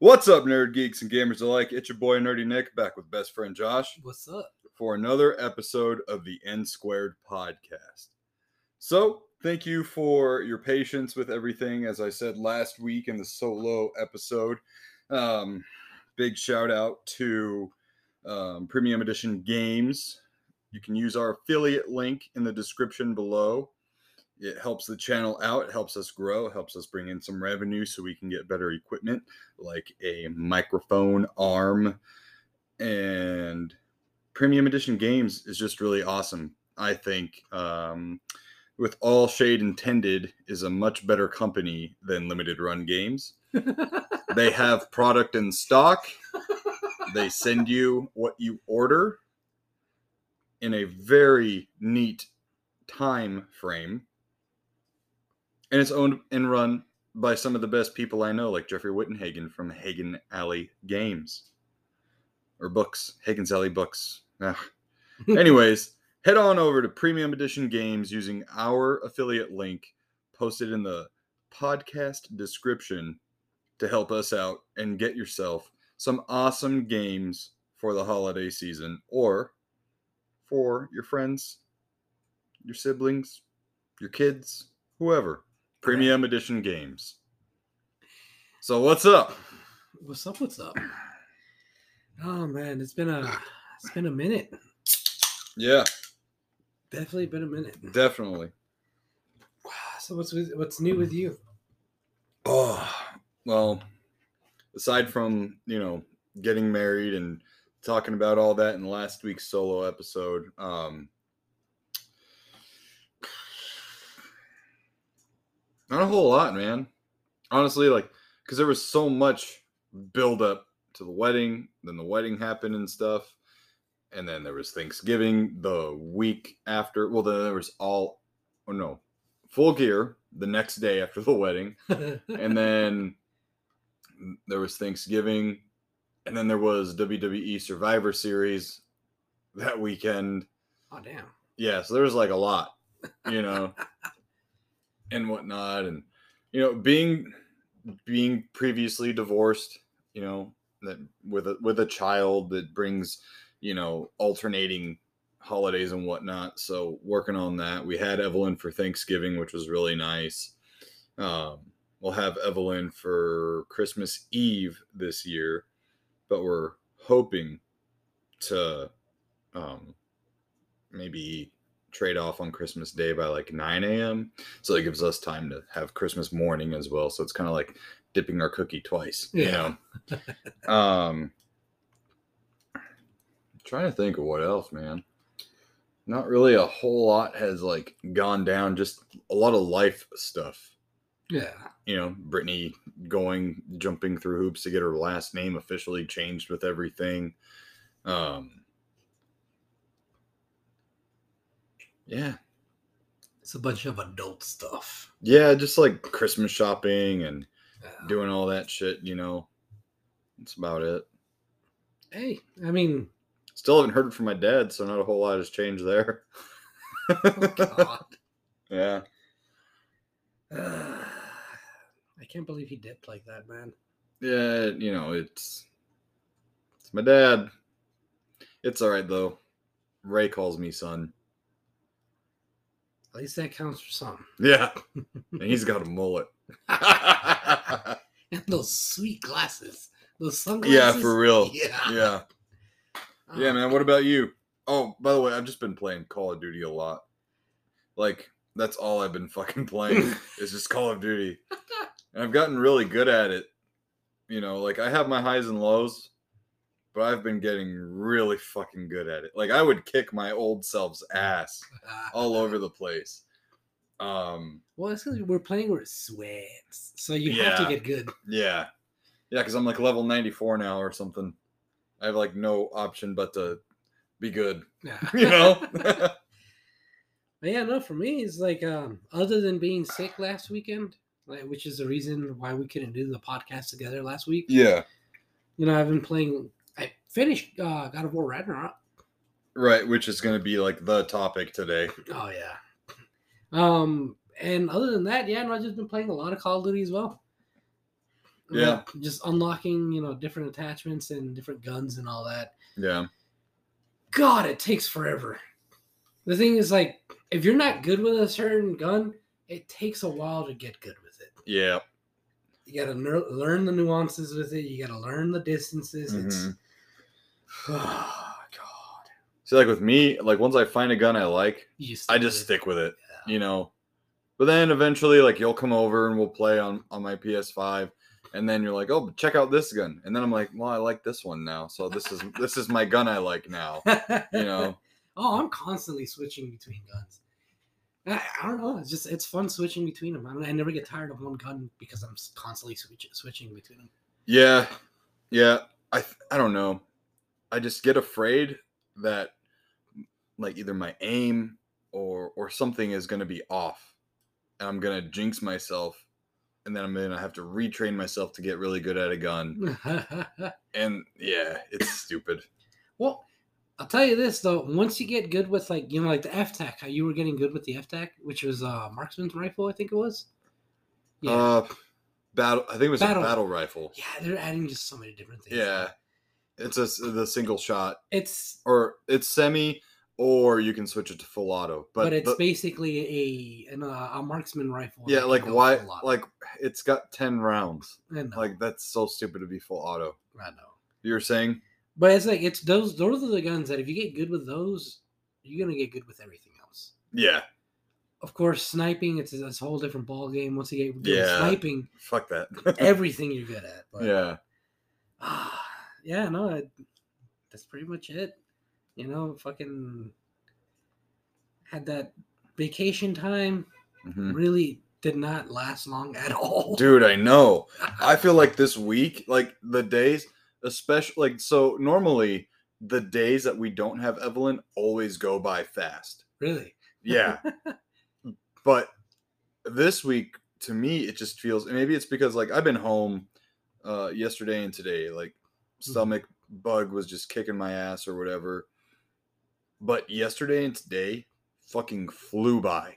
What's up, nerd geeks and gamers alike? It's your boy Nerdy Nick back with best friend Josh What's up? for another episode of the N Squared podcast. So, thank you for your patience with everything. As I said last week in the solo episode, um, big shout out to um, Premium Edition Games. You can use our affiliate link in the description below. It helps the channel out, it helps us grow, it helps us bring in some revenue so we can get better equipment like a microphone arm and premium edition games is just really awesome i think um, with all shade intended is a much better company than limited run games. They have product in stock. They send you what you order in a very neat time frame and it's owned and run by some of the best people I know, like Jeffrey Wittenhagen from Hagen Alley Games or Books, Hagen's Alley Books. Ah. Anyways, head on over to Premium Edition Games using our affiliate link posted in the podcast description to help us out and get yourself some awesome games for the holiday season or for your friends, your siblings, your kids, whoever. Premium Edition Games. So what's up? What's up? What's up? Oh man, it's been a it's been a minute. Yeah, Definitely been a minute. definitely. So what's with, what's new with you? Oh, well, aside from, you know, getting married and talking about all that in last week's solo episode, um not a whole lot, man. Honestly, like cuz there was so much build up to the wedding, then the wedding happened and stuff. And then there was Thanksgiving the week after. Well, then there was all oh no, full gear the next day after the wedding and then there was Thanksgiving, and then there was WWE Survivor Series that weekend. oh damn. Yeah, so there was like a lot, you know, and whatnot, and you know, being being previously divorced, you know, that with a with a child that brings, you know, alternating holidays and whatnot. So working on that, we had Evelyn for Thanksgiving, which was really nice. Um, we'll have Evelyn for Christmas Eve this year, but we're hoping to um, maybe trade off on Christmas Day by like 9 a.m. So it gives us time to have Christmas morning as well. So it's kind of like dipping our cookie twice, you Yeah. know? um, trying to think of what else, man. Not really a whole lot has like gone down, just a lot of life stuff Yeah. you know, Brittany going jumping through hoops to get her last name officially changed with everything. Um Yeah. It's a bunch of adult stuff. Yeah, just like Christmas shopping and Yeah. doing all that shit, you know. That's about it. Hey, I mean, Still haven't heard from my dad, so not a whole lot has changed there. oh God. yeah. Uh, I can't believe he dipped like that, man. Yeah, you know, it's it's my dad. It's all right though. Ray calls me son. At least that counts for some. Yeah. and he's got a mullet. And those sweet glasses, those sunglasses. yeah, for real. Yeah. Yeah. Yeah, Oh, man. What about you? Oh, by the way, I've just been playing Call of Duty a lot. Like, that's all I've been fucking playing is just Call of Duty. And I've gotten really good at it. You know, like I have my highs and lows, but I've been getting really fucking good at it. Like I would kick my old self's ass all over the place. Um, Well, it's because we're playing with sweats, so you have to get good. yeah. Yeah, because I'm like level 94 now or something. I have like no option but to be good. Yeah. You know? But yeah, no, for me, it's like um, other than being sick last weekend, like, which is the reason why we couldn't do the podcast together last week. yeah. You know, I've been playing. I finished uh, God of War Ragnarok. Right, which is going to be like the topic today. Oh yeah. Um, and other than that, yeah, no, I've just been playing a lot of Call of Duty as well. Yeah. Just unlocking, you know, different attachments and different guns and all that. Yeah. God, it takes forever. The thing is, like, if you're not good with a certain gun, it takes a while to get good with it. Yeah. You got to ner- learn the nuances with it. You got to learn the distances. It's Mhm. oh Oh god. See, like with me, like once I find a gun I like, I just stick with it. Yeah. You know. But then eventually, like you'll come over and we'll play on on my PS5, and then you're like, "Oh, check out this gun," and then I'm like, "Well, I like this one now, so this is this is my gun I like now." You know. oh, I'm constantly switching between guns. I, I don't know. It's just it's fun switching between them. I, don't, I never get tired of one gun because I'm constantly switch, switching between them. Yeah, yeah. I I don't know. I just get afraid that like either my aim or or something is going to be off, and I'm going to jinx myself, and then I'm going to have to retrain myself to get really good at a gun. And yeah, it's stupid. well, I'll tell you this though. Once you get good with like you know like the F-TAC, how you were getting good with the F-TAC, which was uh marksman's rifle, I think it was. Yeah, Uh, battle. I think it was Battle- a battle rifle. yeah, they're adding just so many different things. Yeah, it's a the single shot, it's or it's semi, or you can switch it to full auto. but, But, it's the- basically a an, uh, a marksman rifle. yeah, that like can go why? full auto. Like it's got ten rounds. I know, Like that's so stupid to be full auto. I know. You were saying? But it's like it's those those are the guns that if you get good with those, you're gonna get good with everything else. Yeah. Of course, sniping it's, it's a whole different ball game. Once you get good Yeah. sniping, Fuck that. everything you're good at. But, yeah. ah, yeah, no, I, that's pretty much it. You know, fucking had that vacation time. Mhm. Really did not last long at all. Dude, I know. I feel like this week, like the days, especially like so normally the days that we don't have Evelyn always go by fast. really. Yeah. but this week to me it just feels maybe it's because like I've been home uh yesterday and today like Mm-hmm. stomach bug was just kicking my ass or whatever. But yesterday and today fucking flew by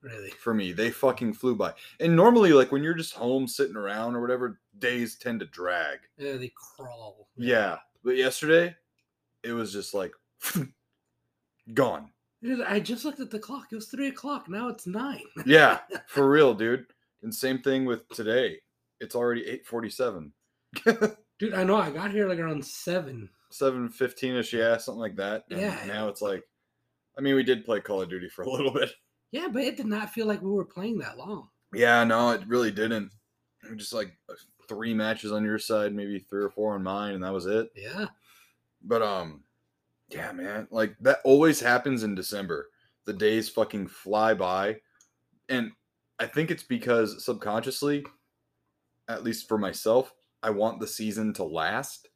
Really. for me. They fucking flew by. And normally like when you're just home sitting around or whatever, days tend to drag. Yeah, they crawl. Yeah. But yesterday it was just like gone. Dude, I just looked at the clock. It was three o'clock. Now it's nine. Yeah, for real, dude. And same thing with today. It's already 847. Dude, I know. I got here like around seven. 715 ish, yeah, something like that. And Yeah. Now it's like I mean, we did play Call of Duty for a little bit. Yeah, but it did not feel like we were playing that long. Yeah, no, it really didn't. It was Just like three matches on your side, maybe three or four on mine, and that was it. Yeah. But um, yeah, man, like that always happens in December. The days fucking fly by, and I think it's because subconsciously, at least for myself, I want the season to last.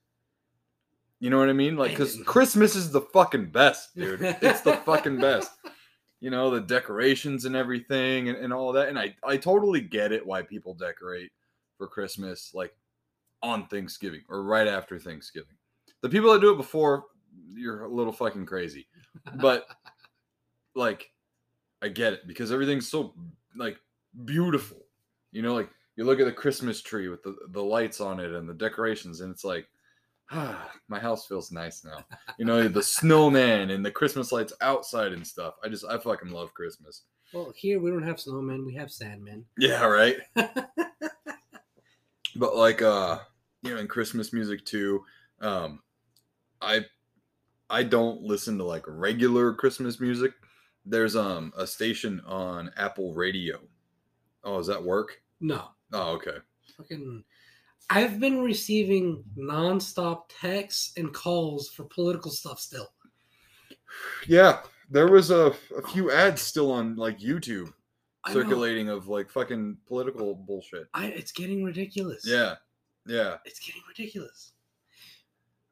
You know what I mean? Like, because Christmas is the fucking best, dude. It's the fucking best. You know, the decorations and everything and, and all that. And I, I totally get it why people decorate for Christmas, like on Thanksgiving or right after Thanksgiving. The people that do it before, you're a little fucking crazy. But like, I get it because everything's so like beautiful. You know, like you look at the Christmas tree with the, the lights on it and the decorations, and it's like, ah, my house feels nice now. You know, the snowman and the Christmas lights outside and stuff. I just, I fucking love Christmas. well, here we don't have snowmen. We have sandmen. Yeah, right. but like uh you know in christmas music too um i i don't listen to like regular christmas music there's um a station on apple radio oh does that work No. Oh okay Fucking. I've been receiving nonstop texts and calls for political stuff still. yeah there was a, a few ads still on like youtube circulating of like fucking political bullshit I, it's getting ridiculous. yeah yeah It's getting ridiculous.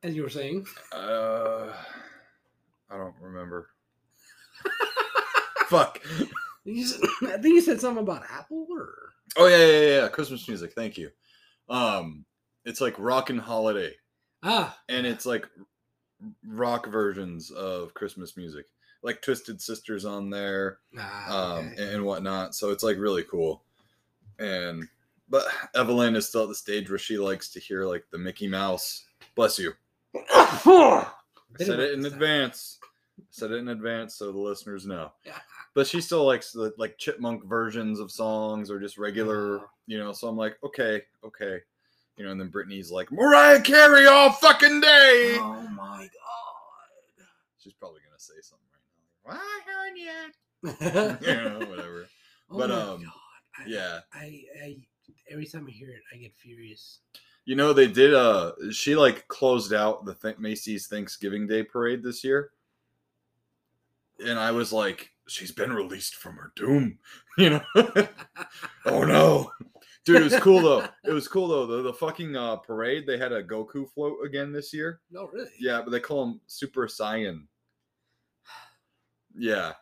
As you were saying. uh i don't remember fuck I think you said something about Apple or. Oh yeah, yeah, yeah. Christmas music. Thank you. Um, it's like rockin' holiday, Ah, and it's like rock versions of Christmas music, like Twisted Sisters on there, ah um, okay. and whatnot. So it's like really cool. And But Evelyn is still at the stage where she likes to hear like the Mickey Mouse. Bless you. I said it in advance. Said it in advance so the listeners know. Yeah. But she still likes the like chipmunk versions of songs or just regular, you know. So I'm like, okay, okay, you know. And then Brittany's like Mariah Carey all fucking day. Oh my god. She's probably gonna say something right now. I heard you. you know, whatever. Oh But, my um, God. I, Yeah. I, I, every time I hear it, I get furious. You know, they did uh she like closed out the th- Macy's Thanksgiving Day parade this year. And I was like, she's been released from her doom, you know. oh no. Dude, it was cool though. It was cool though. The, the fucking uh, parade, they had a Goku float again this year. No, really. Yeah, but they call him Super Saiyan. Yeah.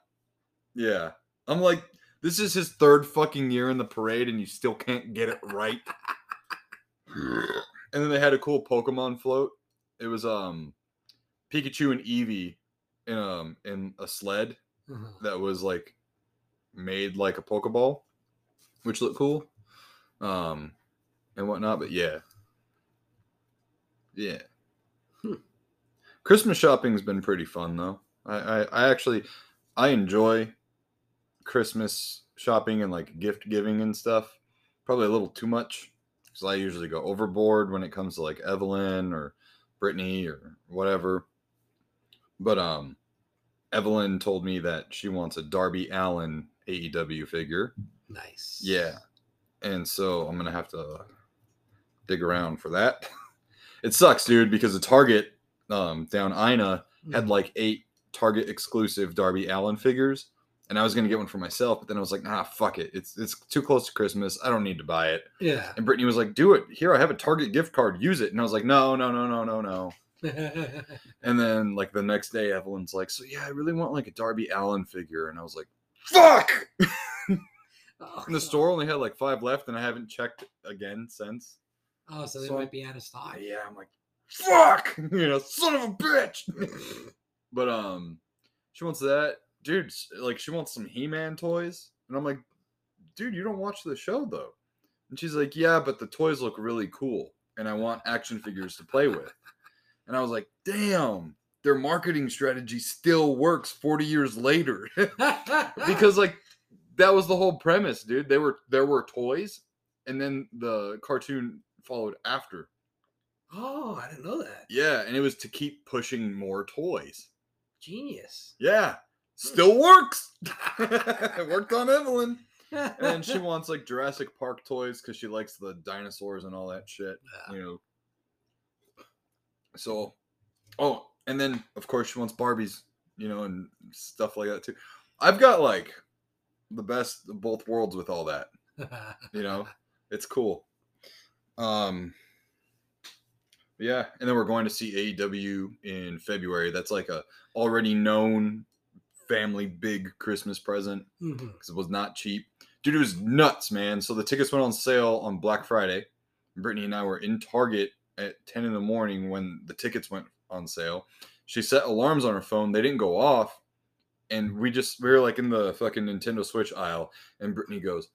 Yeah. I'm like, this is his third fucking year in the parade and you still can't get it right. and then they had a cool Pokemon float. It was um Pikachu and Eevee in um in a sled Uh-huh. that was like made like a Pokeball, which looked cool. Um and whatnot, but yeah. Yeah. Hmm. Christmas shopping's been pretty fun though. I, I, I actually I enjoy Christmas shopping and like gift giving and stuff. Probably a little too much. Because I usually go overboard when it comes to like Evelyn or Brittany or whatever. But um Evelyn told me that she wants a Darby Allin AEW figure. Nice. Yeah. And so I'm gonna have to dig around for that. It sucks, dude, because the Target um down Ina had Mhm. like eight Target exclusive Darby Allin figures. And I was gonna get one for myself, but then I was like, nah, fuck it. It's it's too close to Christmas. I don't need to buy it. Yeah. And Brittany was like, do it. Here, I have a Target gift card. Use it. And I was like, no, no, no, no, no, no. And then like the next day, Evelyn's like, so yeah, I really want like a Darby Allin figure. And I was like, fuck. oh, And the God. store only had like five left, and I haven't checked again since. Oh, so they so- might be out of stock. Yeah, I'm like, fuck, you know, son of a bitch. but um, she wants that, dude. Like, she wants some He-Man toys, and I'm like, dude, you don't watch the show though. And she's like, yeah, but the toys look really cool, and I want action figures to play with. And I was like, damn, their marketing strategy still works 40 years later. because like that was the whole premise, dude. They were there were toys, and then the cartoon followed after. oh, I didn't know that. Yeah, and it was to keep pushing more toys. Genius. Yeah, hmm. still works. it worked on Evelyn, and she wants like Jurassic Park toys because she likes the dinosaurs and all that shit. Yeah. You know. So, oh, and then of course she wants Barbies, you know, and stuff like that too. I've got like the best of both worlds with all that. you know? It's cool. Um yeah and then we're going to see aew in february. That's like a already known family big christmas present because it was not cheap. Dude it was nuts man. So the tickets went on sale on black friday. Brittany and i were in target at 10 in the morning when the tickets went on sale. She set alarms on her phone. They didn't go off. And we just we were like in the fucking nintendo switch aisle. And brittany goes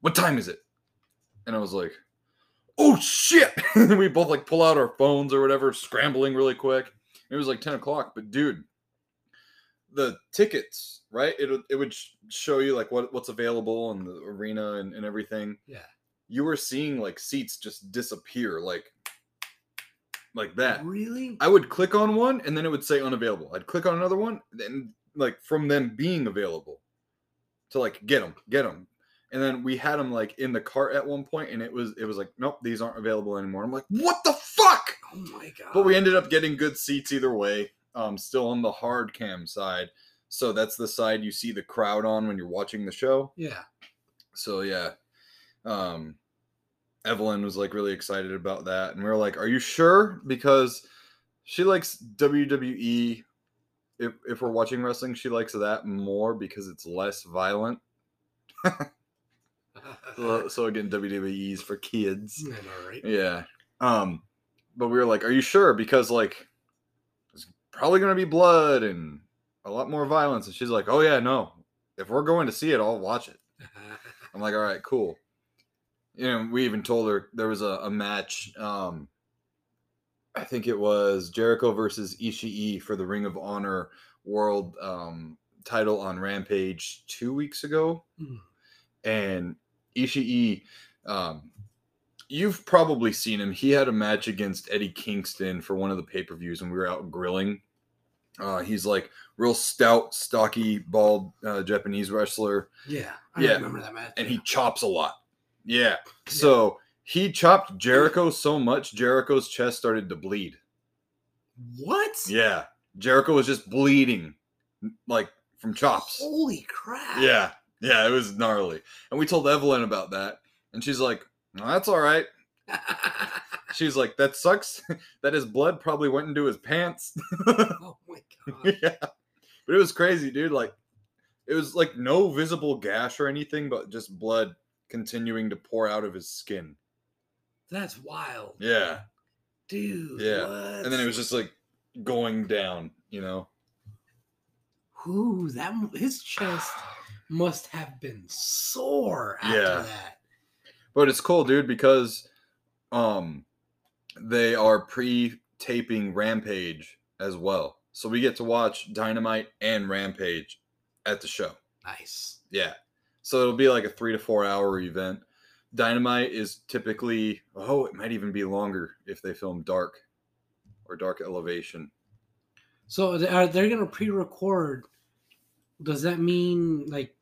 what time is it? And i was like oh shit. And we both like pull out our phones or whatever scrambling really quick. It was like 10 o'clock. But dude the tickets right? It, would- it would show you like what, what's available in the arena and, and everything. Yeah. you were seeing like seats just disappear. Like like that Really? I would click on one and then it would say unavailable. I'd click on another one and like from them being available to like get them, get them. And then we had them like in the cart at one point and it was it was like nope, these aren't available anymore. I'm like, "What the fuck?" Oh my god. But we ended up getting good seats either way. Um still on the hard cam side. So that's the side you see the crowd on when you're watching the show. Yeah. So yeah, um, Evelyn was like really excited about that, and we were like, "Are you sure?" Because she likes WWE. If if we're watching wrestling, she likes that more because it's less violent. So, so again, WWE's for kids. Right? Yeah. Um, but we were like, "Are you sure?" Because like, there's probably gonna be blood and a lot more violence. And she's like, "Oh yeah, no. If we're going to see it, I'll watch it." I'm like, all right, cool. You know, we even told her there was a, a match. Um, I think it was Jericho versus Ishii for the Ring of Honor World um, title on Rampage two weeks ago, Mm. and Ishii. Um, you've probably seen him. He had a match against Eddie Kingston for one of the pay per views, and we were out grilling. Uh, he's like real stout, stocky, bald uh, Japanese wrestler Yeah, I Yeah. remember that match. and he chops a lot. Yeah. So he chopped Jericho so much, Jericho's chest started to bleed. what? Yeah. Jericho was just bleeding like from chops. Holy crap! Yeah. Yeah, it was gnarly. And we told Evelyn about that. And she's like, "No, that's all right. She's like, that sucks that his blood probably went into his pants. oh my god! yeah. But it was crazy, dude. Like, it was like no visible gash or anything, but just blood continuing to pour out of his skin. That's wild, Yeah. dude. Yeah. what? And then it was just like going down, you know? Ooh, that his chest must have been sore after Yeah. that. But it's cool, dude, because um they are pre-taping Rampage as well. So we get to watch Dynamite and Rampage at the show. Nice. Yeah. So it'll be like a three to four hour event. Dynamite is typically oh, it might even be longer if they film dark or dark elevation. So are they gonna pre-record? Does that mean like,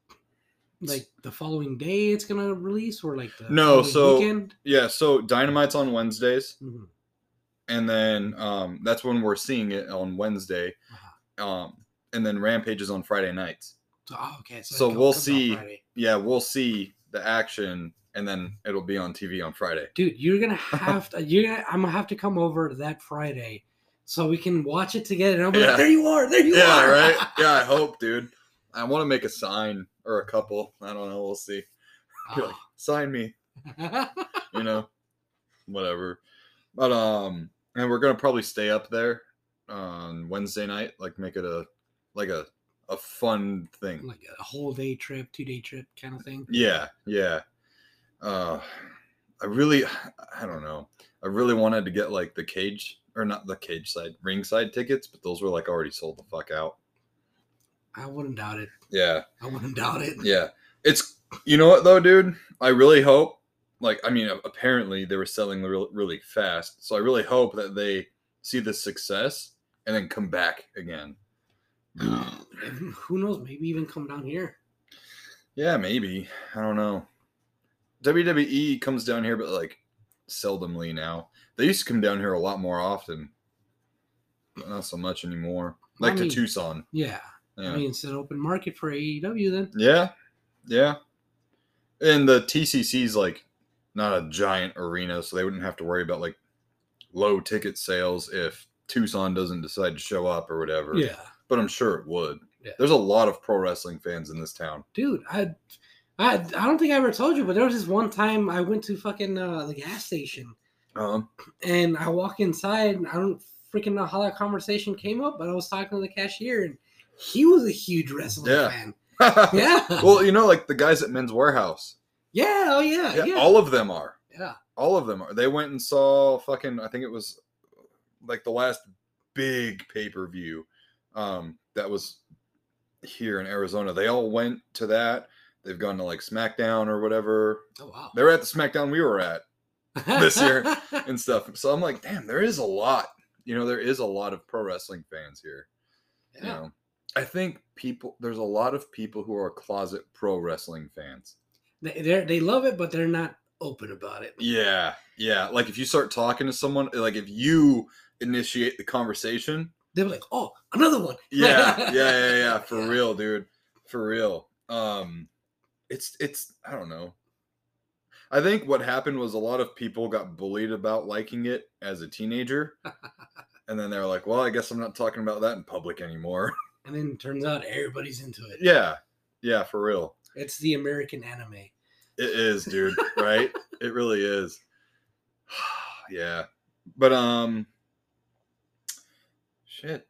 like the following day it's gonna release, or like the No, so- weekend? Yeah, so Dynamite's on Wednesdays, Mhm. and then um that's when we're seeing it on Wednesday. Uh-huh. Um and then Rampage is on Friday nights. So, oh, okay. So, So we'll see. Yeah, we'll see the action and then it'll be on TV on Friday. dude. You're gonna have to. You're gonna. I'm gonna have to come over that Friday so we can watch it together. And I'll be Yeah. like, there you are. There you Yeah, are. right? Yeah, I hope, dude. I want to make a sign or a couple. I don't know. We'll see. Be like, sign me. you know, whatever. But um, and we're gonna probably stay up there on Wednesday night, like make it a like a a fun thing. like a whole day trip, two day trip kind of thing. Yeah, yeah. Uh, I really, I don't know. I really wanted to get like the cage or not the cage side, ringside tickets, but those were like already sold the fuck out. I wouldn't doubt it. Yeah, I wouldn't doubt it. yeah. It's you know what though, dude. I really hope. Like, I mean, apparently they were selling real, really fast, so I really hope that they see the success and then come back again. Who knows? Maybe even come down here. Yeah, maybe. I don't know. WWE comes down here, but like seldomly now. They used to come down here a lot more often. But not so much anymore. I Like mean- to Tucson. Yeah. Yeah. I mean, it's an open market for AEW then. yeah. Yeah. And the TCC's like not a giant arena, so they wouldn't have to worry about like low ticket sales if Tucson doesn't decide to show up or whatever. Yeah. But I'm sure it would. Yeah. There's a lot of pro wrestling fans in this town. Dude, I, I, I don't think I ever told you, but there was this one time I went to fucking uh, the gas station Um, and I walk inside and I don't freaking know how that conversation came up, but I was talking to the cashier and he was a huge wrestling Yeah. fan. Yeah. well, you know, like the guys at Men's Wearhouse. yeah. Oh yeah. Yeah, Yeah. all of them are. yeah. All of them are. They went and saw fucking. I think it was like the last big pay per view um, that was here in Arizona. They all went to that. They've gone to like SmackDown or whatever. Oh wow. They were at the SmackDown we were at this year. and stuff. So I'm like, damn, there is a lot. You know, there is a lot of pro wrestling fans here. You yeah. know, I think people. There's a lot of people who are closet pro wrestling fans. They they love it, but they're not open about it. Yeah, yeah. Like if you start talking to someone, like if you initiate the conversation, They're like, oh, another one. yeah, yeah, yeah, yeah, for real, dude, for real. Um, it's it's I don't know. I think what happened was a lot of people got bullied about liking it as a teenager, and then they're like, "Well, I guess I'm not talking about that in public anymore." And then turns out everybody's into it. yeah, yeah, for real. It's the American anime. It is, dude. right? It really is. yeah, but um, shit.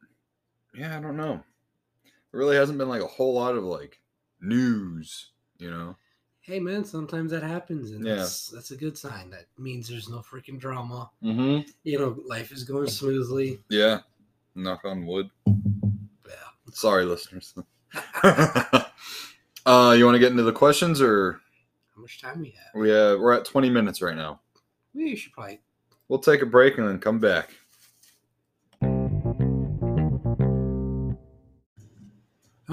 Yeah, I don't know. There really hasn't been like a whole lot of like news, you know. hey man, sometimes that happens, and Yeah. that's that's a good sign. That means there's no freaking drama. Mm-hmm. You know, life is going smoothly. Yeah. Knock on wood. Yeah. Sorry, listeners. uh, you want to get into the questions, or How much time we have? we uh, we're at twenty minutes right now. We should probably. We'll take a break and then come back.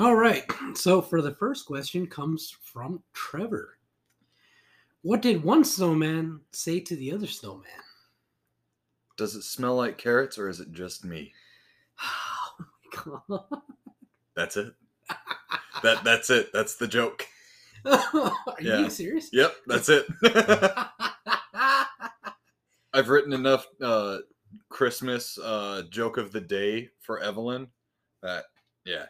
All right. So for the first question comes from Trevor. What did one snowman say to the other snowman? Does it smell like carrots, or is it just me? Oh my god. That's it. That that's it. That's the joke. Are you Yeah. being serious? Yep, that's it. I've written enough uh, Christmas uh, joke of the day for Evelyn that yeah,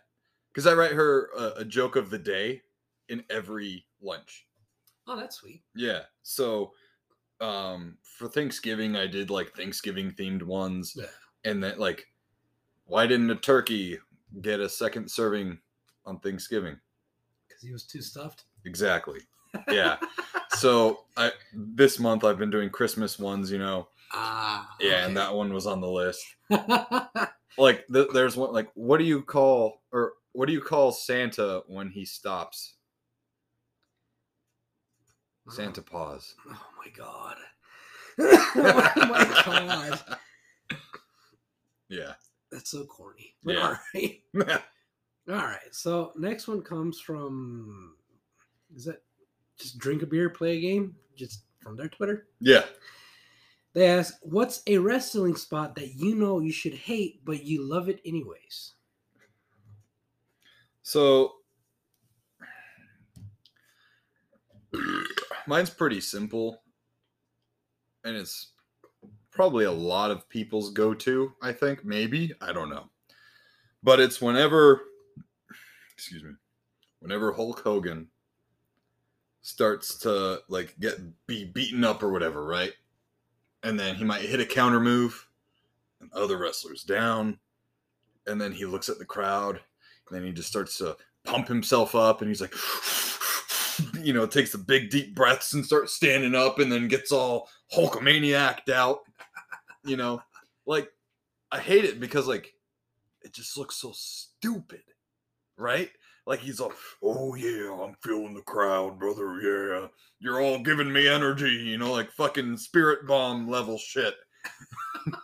because I write her a, a joke of the day in every lunch. oh, that's sweet. Yeah, so um, for Thanksgiving I did like Thanksgiving themed ones, Yeah. and then like, why didn't a turkey get a second serving on Thanksgiving? Because he was too stuffed. Exactly. Yeah. so I this month I've been doing Christmas ones, you know. Ah. Yeah, and that one was on the list. Like th- there's one like what do you call or what do you call Santa when he stops? Santa pause. Oh my god. oh my god. Yeah. That's so corny. But Yeah. all right. All right. So next one comes from is that just drink a beer, play a game? Just from their Twitter. yeah. They ask, "What's a wrestling spot that you know you should hate but you love it anyways?" So mine's pretty simple and it's probably a lot of people's go-to, I think, maybe, I don't know. But it's whenever excuse me, whenever Hulk Hogan starts to like get be beaten up or whatever, right? And then he might hit a counter move and other wrestlers down and then he looks at the crowd and then he just starts to pump himself up and he's like you know takes the big deep breaths and starts standing up and then gets all hulkamaniacked out you know? Like i hate it because like it just looks so stupid right? Like he's all oh yeah i'm feeling the crowd brother yeah. You're all giving me energy you know like fucking spirit bomb level shit.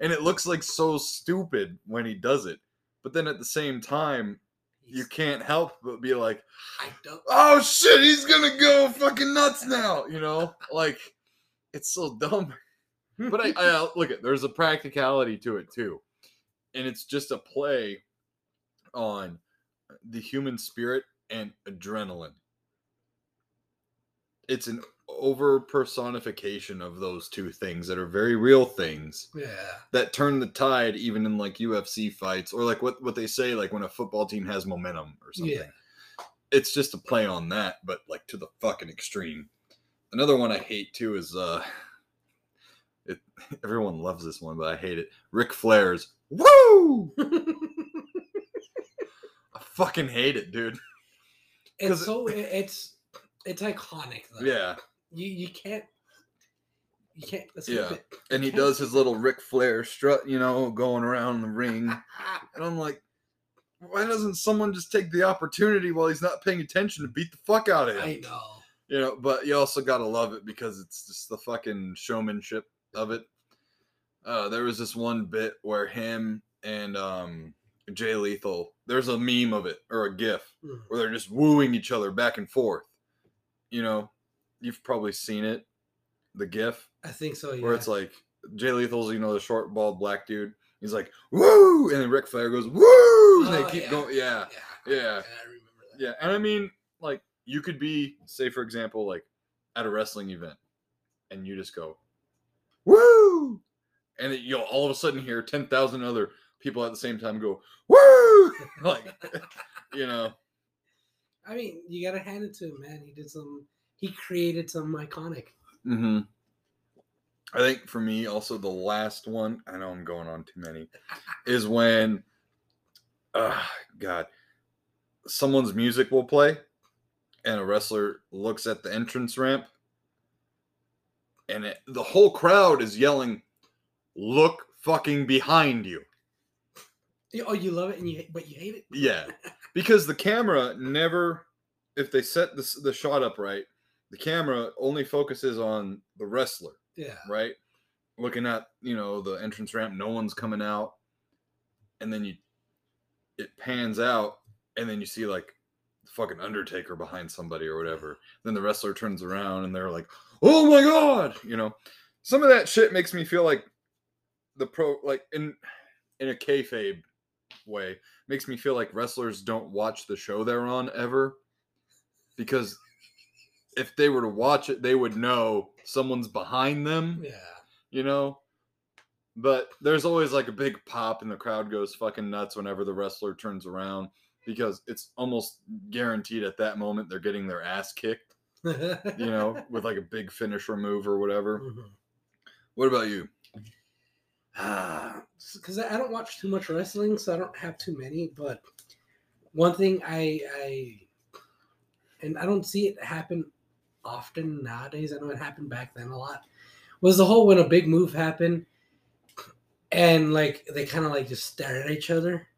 And it looks like so stupid when he does it but then at the same time you can't help but be like I don't. oh shit he's gonna go fucking nuts now you know? Like it's so dumb. But I, I uh, look at there's a practicality to it too. And it's just a play on the human spirit and adrenaline. It's an over personification of those two things that are very real things yeah. that turn the tide even in like UFC fights or like what what they say like when a football team has momentum or something. Yeah. It's just a play on that, but like to the fucking extreme. Another one I hate too is uh it everyone loves this one, but I hate it. Ric Flair's Woo! I fucking hate it, dude. it's it- so it's it's iconic though. Yeah. You you can't you can't Yeah. it. And he does his little Ric Flair strut, you know, going around the ring. And I'm like, why doesn't someone just take the opportunity while he's not paying attention to beat the fuck out of him? I know. You know, but you also gotta love it because it's just the fucking showmanship of it. Uh, there was this one bit where him and um, Jay Lethal, there's a meme of it or a GIF Mm. where they're just wooing each other back and forth. You know, you've probably seen it, the GIF I think so. Yeah. where it's like Jay Lethal's, you know, the short, bald black dude. He's like, woo! And then Ric Flair goes, woo! And Oh, they keep yeah. going, yeah, yeah. yeah. I remember that. yeah. And I mean, like, you could be, say, for example, like at a wrestling event, and you just go, woo! And it, you'll all of a sudden hear 10,000 other people at the same time go, woo! like, you know, I mean, you gotta hand it to him, man. He did some. He created some iconic. hmm I think for me, also the last one, I know I'm going on too many, is when, uh, God, someone's music will play and a wrestler looks at the entrance ramp and it, the whole crowd is yelling look fucking behind you Oh, you love it, and you but you hate it. yeah because the camera never if they set the, the shot up right the camera only focuses on the wrestler Yeah. right? Looking at you know the entrance ramp no one's coming out. And then you it pans out and then you see like the fucking undertaker behind somebody or whatever. Then the wrestler turns around and they're like oh my god! You know? Some of that shit makes me feel like the pro like in in a kayfabe way makes me feel like wrestlers don't watch the show they're on ever because if they were to watch it they would know someone's behind them Yeah. you know. But there's always like a big pop and the crowd goes fucking nuts whenever the wrestler turns around because it's almost guaranteed at that moment they're getting their ass kicked, you know, with like a big finisher move or whatever. Mhm. What about you? Because I I don't watch too much wrestling, so I don't have too many. But one thing I, I, and I don't see it happen often nowadays. I know it happened back then a lot. Was the whole when a big move happened, and like they kind of like just stare at each other.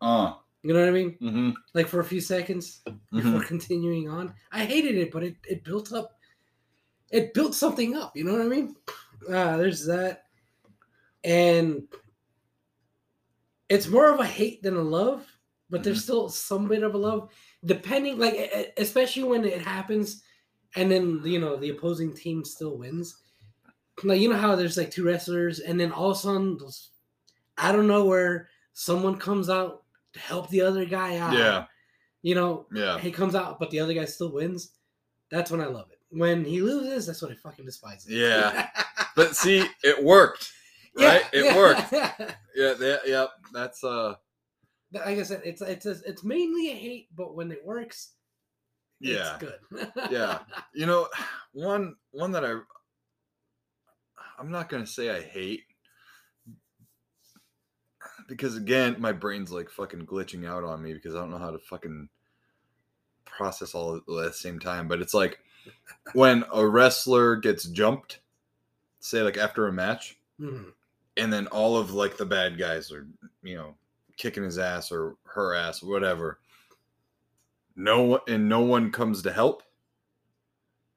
Uh, You know what I mean? mm-hmm, Like for a few seconds before continuing on. I hated it, but it, it built up. It built something up. You know what I mean? Uh, there's that, and it's more of a hate than a love, but there's still some bit of a love, depending. Like especially when it happens, and then you know the opposing team still wins. Like you know how there's like two wrestlers, and then all of a sudden, those, I don't know where someone comes out to help the other guy out. yeah, You know, yeah, he comes out, but the other guy still wins. That's when I love it. When he loses, that's when I fucking despise it. Yeah. but see, it worked, Yeah, right? it yeah. worked. Yeah, Yeah. yep. That's uh, like I said, it's it's a, it's mainly a hate, but when it works, yeah. it's good. Yeah. you know, one one that I I'm not gonna say I hate because again, my brain's like fucking glitching out on me because I don't know how to fucking process all at the same time. But it's like when a wrestler gets jumped, say like after a match, Mhm. and then all of like the bad guys are, you know, kicking his ass or her ass, or whatever. No one and no one comes to help.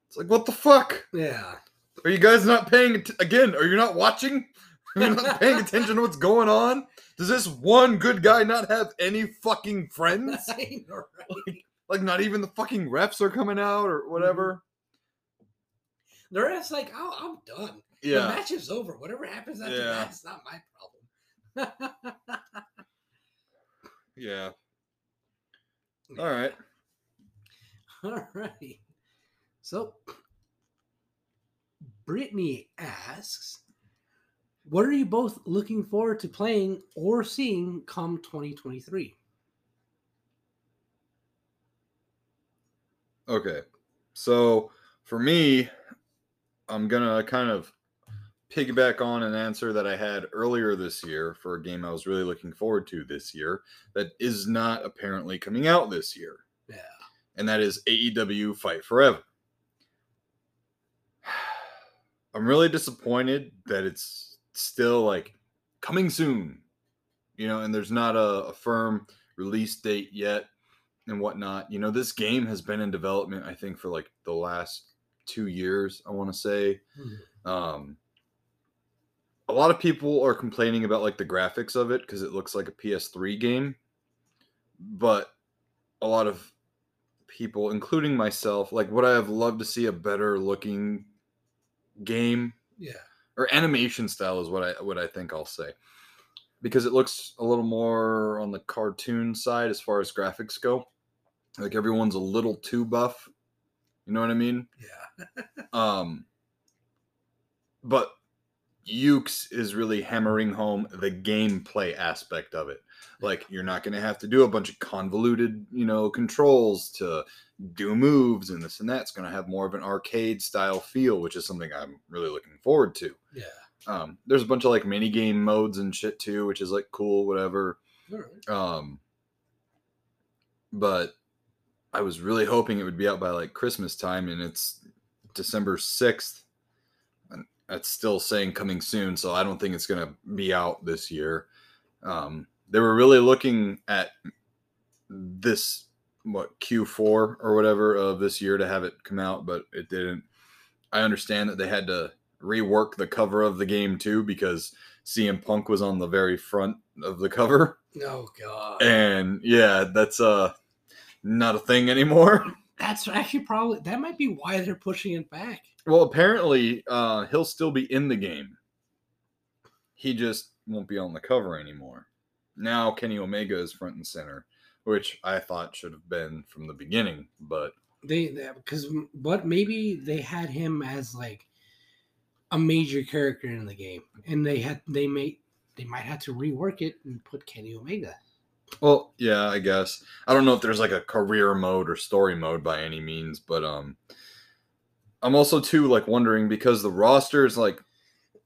It's like, what the fuck? Yeah. Are you guys not paying att- again? Are you not watching? Are you not paying attention to what's going on? Does this one good guy not have any fucking friends? Right? Like, not even the fucking refs are coming out or whatever. Mm-hmm. The rest, like, oh, I'm done. Yeah. The match is over. Whatever happens after Yeah. that, it's not my problem. yeah. All right. All right. So, Brittany asks, "What are you both looking forward to playing or seeing come 2023?" Okay. So for me, I'm gonna kind of piggyback on an answer that I had earlier this year for a game I was really looking forward to this year that is not apparently coming out this year. Yeah. And that is AEW Fight Forever. I'm really disappointed that it's still like coming soon, you know, and there's not a, a firm release date yet and whatnot. You know, this game has been in development, I think, for like the last two years, I want to say. Um, a lot of people are complaining about like the graphics of it because it looks like a PS3 game, but a lot of people, including myself, like would I have loved to see a better looking game Yeah. or animation style is what I what I think I'll say. Because it looks a little more on the cartoon side as far as graphics go. Like everyone's a little too buff. You know what I mean? Yeah. Um but Yuke's is really hammering home the gameplay aspect of it. Like you're not going to have to do a bunch of convoluted, you know, controls to do moves and this and that. It's going to have more of an arcade style feel, which is something I'm really looking forward to. Yeah. Um, there's a bunch of like mini game modes and shit too, which is like cool, whatever. Right. Um, but I was really hoping it would be out by like Christmas time, and it's December sixth. And that's still saying coming soon, so I don't think it's gonna be out this year. Um, they were really looking at this what Q4 or whatever of this year to have it come out, but it didn't. I understand that they had to rework the cover of the game too because CM Punk was on the very front of the cover. Oh god. And yeah, that's uh not a thing anymore. That's actually probably that might be why they're pushing it back. Well, apparently uh he'll still be in the game. He just won't be on the cover anymore. Now Kenny Omega is front and center, which I thought should have been from the beginning, but They because but maybe they had him as like a major character in the game, and they had they may they might have to rework it and put Kenny Omega. Well, yeah, I guess. I don't know if there's like a career mode or story mode by any means, but um I'm also too like wondering because the roster is like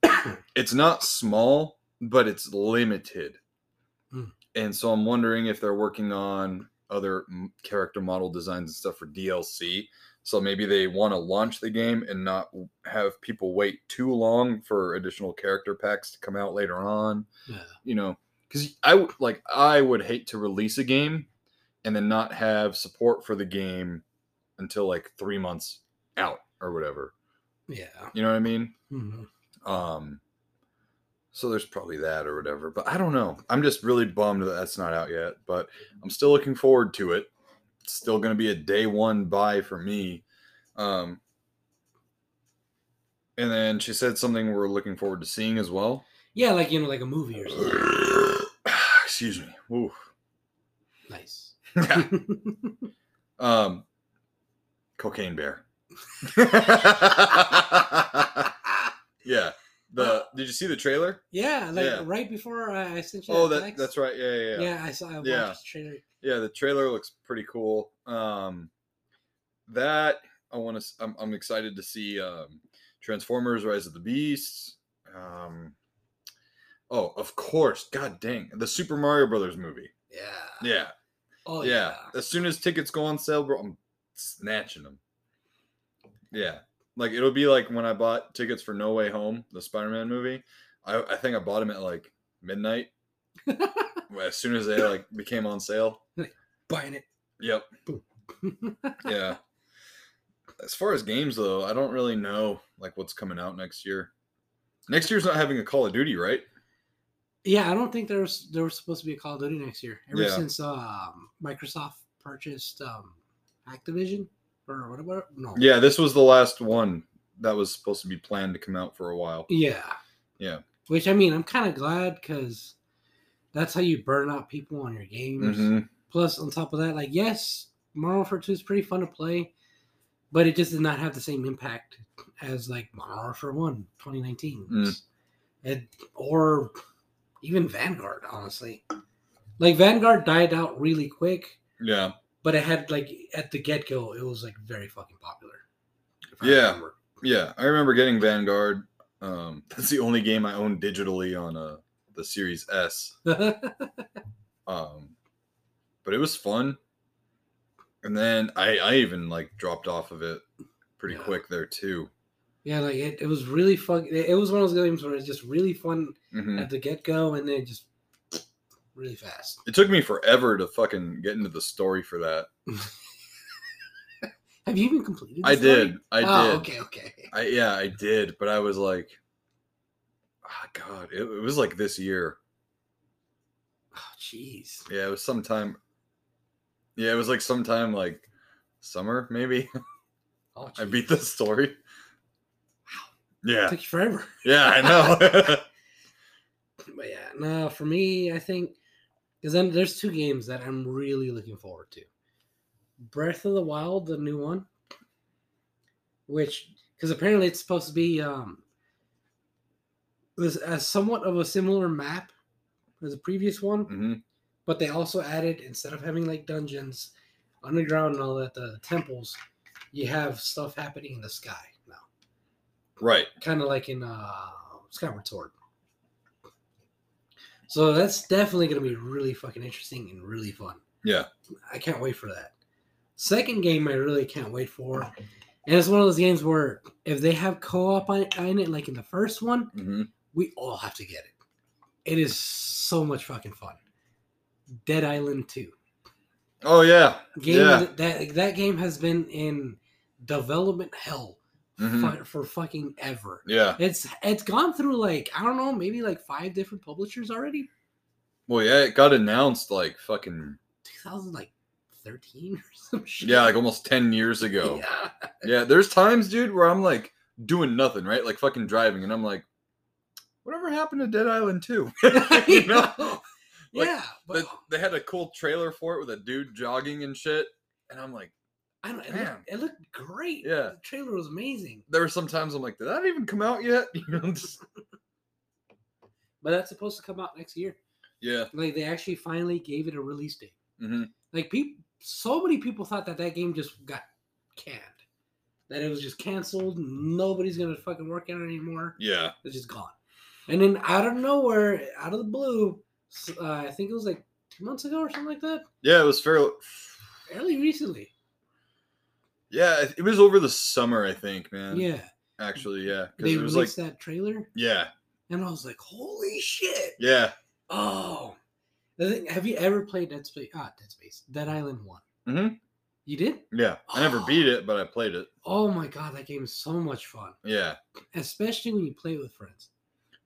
it's not small, but it's limited. Hmm. And so I'm wondering if they're working on other character model designs and stuff for DLC. So maybe they want to launch the game and not have people wait too long for additional character packs to come out later on Yeah. you know because i would like i would hate to release a game and then not have support for the game until like three months out or whatever Yeah. you know what i mean Mhm. um so there's probably that or whatever but i don't know. I'm just really bummed that that's not out yet but i'm still looking forward to it. It's still going to be a day one buy for me. Um and then she said something we're looking forward to seeing as well. Yeah, like you know, like a movie or something. excuse me. Ooh. nice. um cocaine bear. Yeah the did you see the trailer yeah, like Yeah. right before I sent you. oh that, that that's right yeah yeah yeah Yeah, I saw. I watched Yeah. the trailer. yeah the trailer looks pretty cool um that i want to I'm, I'm excited to see um transformers rise of the beasts um oh of course god dang the super mario brothers movie Yeah. yeah Oh yeah. yeah. As soon as tickets go on sale, bro, I'm snatching them. Yeah. Like it'll be like when I bought tickets for No Way Home, the Spider-Man movie. I, I think I bought them at like midnight. as soon as they like became on sale. Buying it. Yep. Yeah. as far as games though, I don't really know like what's coming out next year. Next year's not having a Call of Duty, right? Yeah, I don't think there's there was supposed to be a Call of Duty next year. Ever Yeah. since um, Microsoft purchased um, Activision or whatever. No. Yeah, this was the last one that was supposed to be planned to come out for a while. Yeah. Yeah. Which I mean, I'm kind of glad because that's how you burn out people on your games. Mhm. Plus, on top of that, like yes, Modern Warfare 2 is pretty fun to play, but it just did not have the same impact as like Modern Warfare 1 2019. Mm. And, or even Vanguard, honestly. Like Vanguard died out really quick, Yeah. But it had like at the get go, it was like very fucking popular. if I Yeah. Yeah, I remember getting Vanguard. Um, that's the only game I own digitally on uh, the Series S. Um, but it was fun. And then I, I even like dropped off of it pretty Yeah. quick there too. yeah, like it, it was really fun. It, was one of those games where it's just really fun Mhm. at the get go and then just really fast. It took me forever to fucking get into the story for that. Have you even completed? I story? did. I oh, did. okay, okay. I yeah, I did, but I was like, oh god, it, it was like this year. Oh, jeez. Yeah, it was sometime. Yeah, it was like sometime like summer maybe. Oh, I beat the story. Yeah, It Took you forever. yeah, I know. But yeah, no, for me, I think because then there's two games that I'm really looking forward to. Breath of the Wild, the new one, which because apparently it's supposed to be um this as somewhat of a similar map as the previous one, hmm but they also added instead of having like dungeons, underground and all that, the temples, you have stuff happening in the sky now, Right. kind of like in uh Skyward Sword. So that's definitely going to be really fucking interesting and really fun. Yeah. I can't wait for that. Second game, I really can't wait for, and it's one of those games where if they have co-op on, in it, like in the first one, hmm we all have to get it. It is so much fucking fun. Dead Island Two. Oh yeah, Game yeah. that that game has been in development hell Mhm. for, for fucking ever. Yeah. It's it's gone through like I don't know, maybe like five different publishers already. Well, yeah, it got announced like fucking 2013 or some shit. yeah, like almost ten years ago. Yeah. Yeah, there's times, dude, where I'm like doing nothing, right? Like fucking driving, and I'm like, whatever happened to Dead Island 2? you know? Like, yeah, but They, they had a cool trailer for it with a dude jogging and shit, and I'm like, I don't. It looked, it looked great. Yeah. the trailer was amazing. there were some times I'm like, did that even come out yet? You know, just- But that's supposed to come out next year. yeah. Like they actually finally gave it a release date. hmm Like people, so many people thought that that game just got canned, that it was just canceled. Nobody's gonna fucking work on it anymore. Yeah. It's just gone. And then out of nowhere, out of the blue, uh, I think it was like two months ago or something like that. Yeah, it was fairly. Fairly recently. Yeah, it- was over the summer, I think, man. yeah. Actually, yeah. They it was like, released that trailer, yeah, and I was like, "Holy shit!" yeah. Oh, the thing, have you ever played Dead Space? Ah, Dead Space, Dead Island One. Mhm. You did? Yeah. I never beat it, but I played it. Oh my god, that game is so much fun, Yeah. especially when you play it with friends.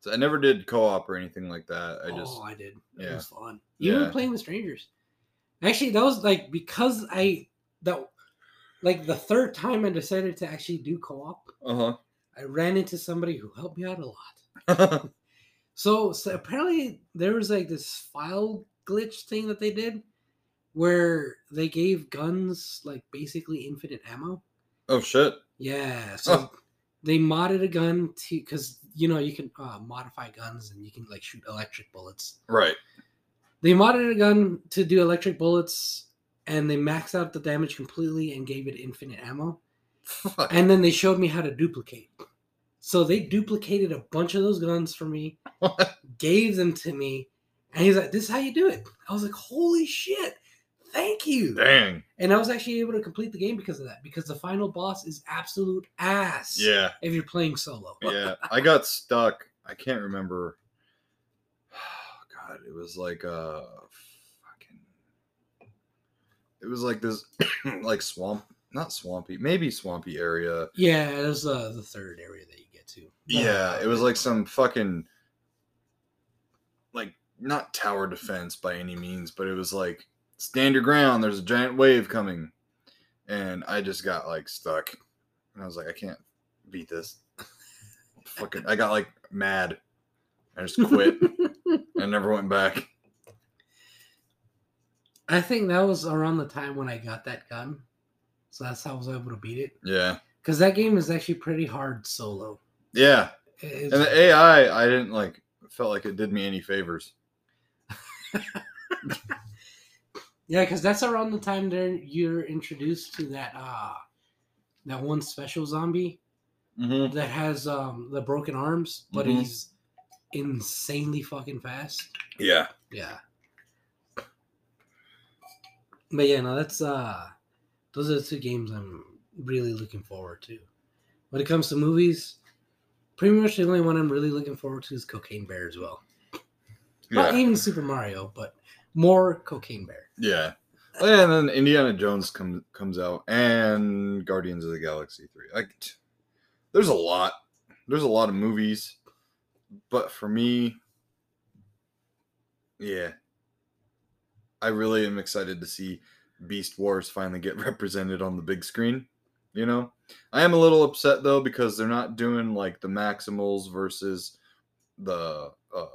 So I never did co-op or anything like that. I just oh, I did. It yeah. was fun. Even Yeah. playing with strangers. Actually, that was like because I that like the third time I decided to actually do co-op, uh I ran into somebody who helped me out a lot. So, so apparently there was like this file glitch thing that they did where they gave guns like basically infinite ammo. oh shit. Yeah, so Oh. they modded a gun to because you know you can uh, modify guns and you can like shoot electric bullets. Right. They modded a gun to do electric bullets, and they maxed out the damage completely and gave it infinite ammo. Fuck. And then they showed me how to duplicate. So they duplicated a bunch of those guns for me, gave them to me, and he's like, "This is how you do it." I was like, "Holy shit! Thank you!" Dang. And I was actually able to complete the game because of that. Because the final boss is absolute ass. Yeah. If you're playing solo. Yeah. I got stuck. I can't remember. God, it was like uh fucking it was like this like swamp not swampy, maybe swampy area. yeah, it was uh, the third area that you get to. Yeah, it was like some fucking like not tower defense by any means, but it was like stand your ground, there's a giant wave coming. And I just got like stuck. And I was like, I can't beat this. Fucking I got like mad. I just quit and never went back. I think that was around the time when I got that gun. So that's how I was able to beat it. Yeah. Because that game is actually pretty hard solo. Yeah. It's- And the AI, I didn't like felt like it did me any favors. yeah, because that's around the time there you're introduced to that uh that one special zombie Mm-hmm. that has um the broken arms, but Mhm. he's insanely fucking fast. Yeah. Yeah. But yeah, no, that's uh those are the two games I'm really looking forward to. When it comes to movies, pretty much the only one I'm really looking forward to is Cocaine Bear as well. Not even Super Mario, but more Cocaine Bear. Yeah. Yeah, and then Indiana Jones comes comes out and Guardians of the Galaxy 3. Like there's a lot. There's a lot of movies. But for me yeah. I really am excited to see Beast Wars finally get represented on the big screen, you know? I am a little upset though because they're not doing like the Maximals versus the uh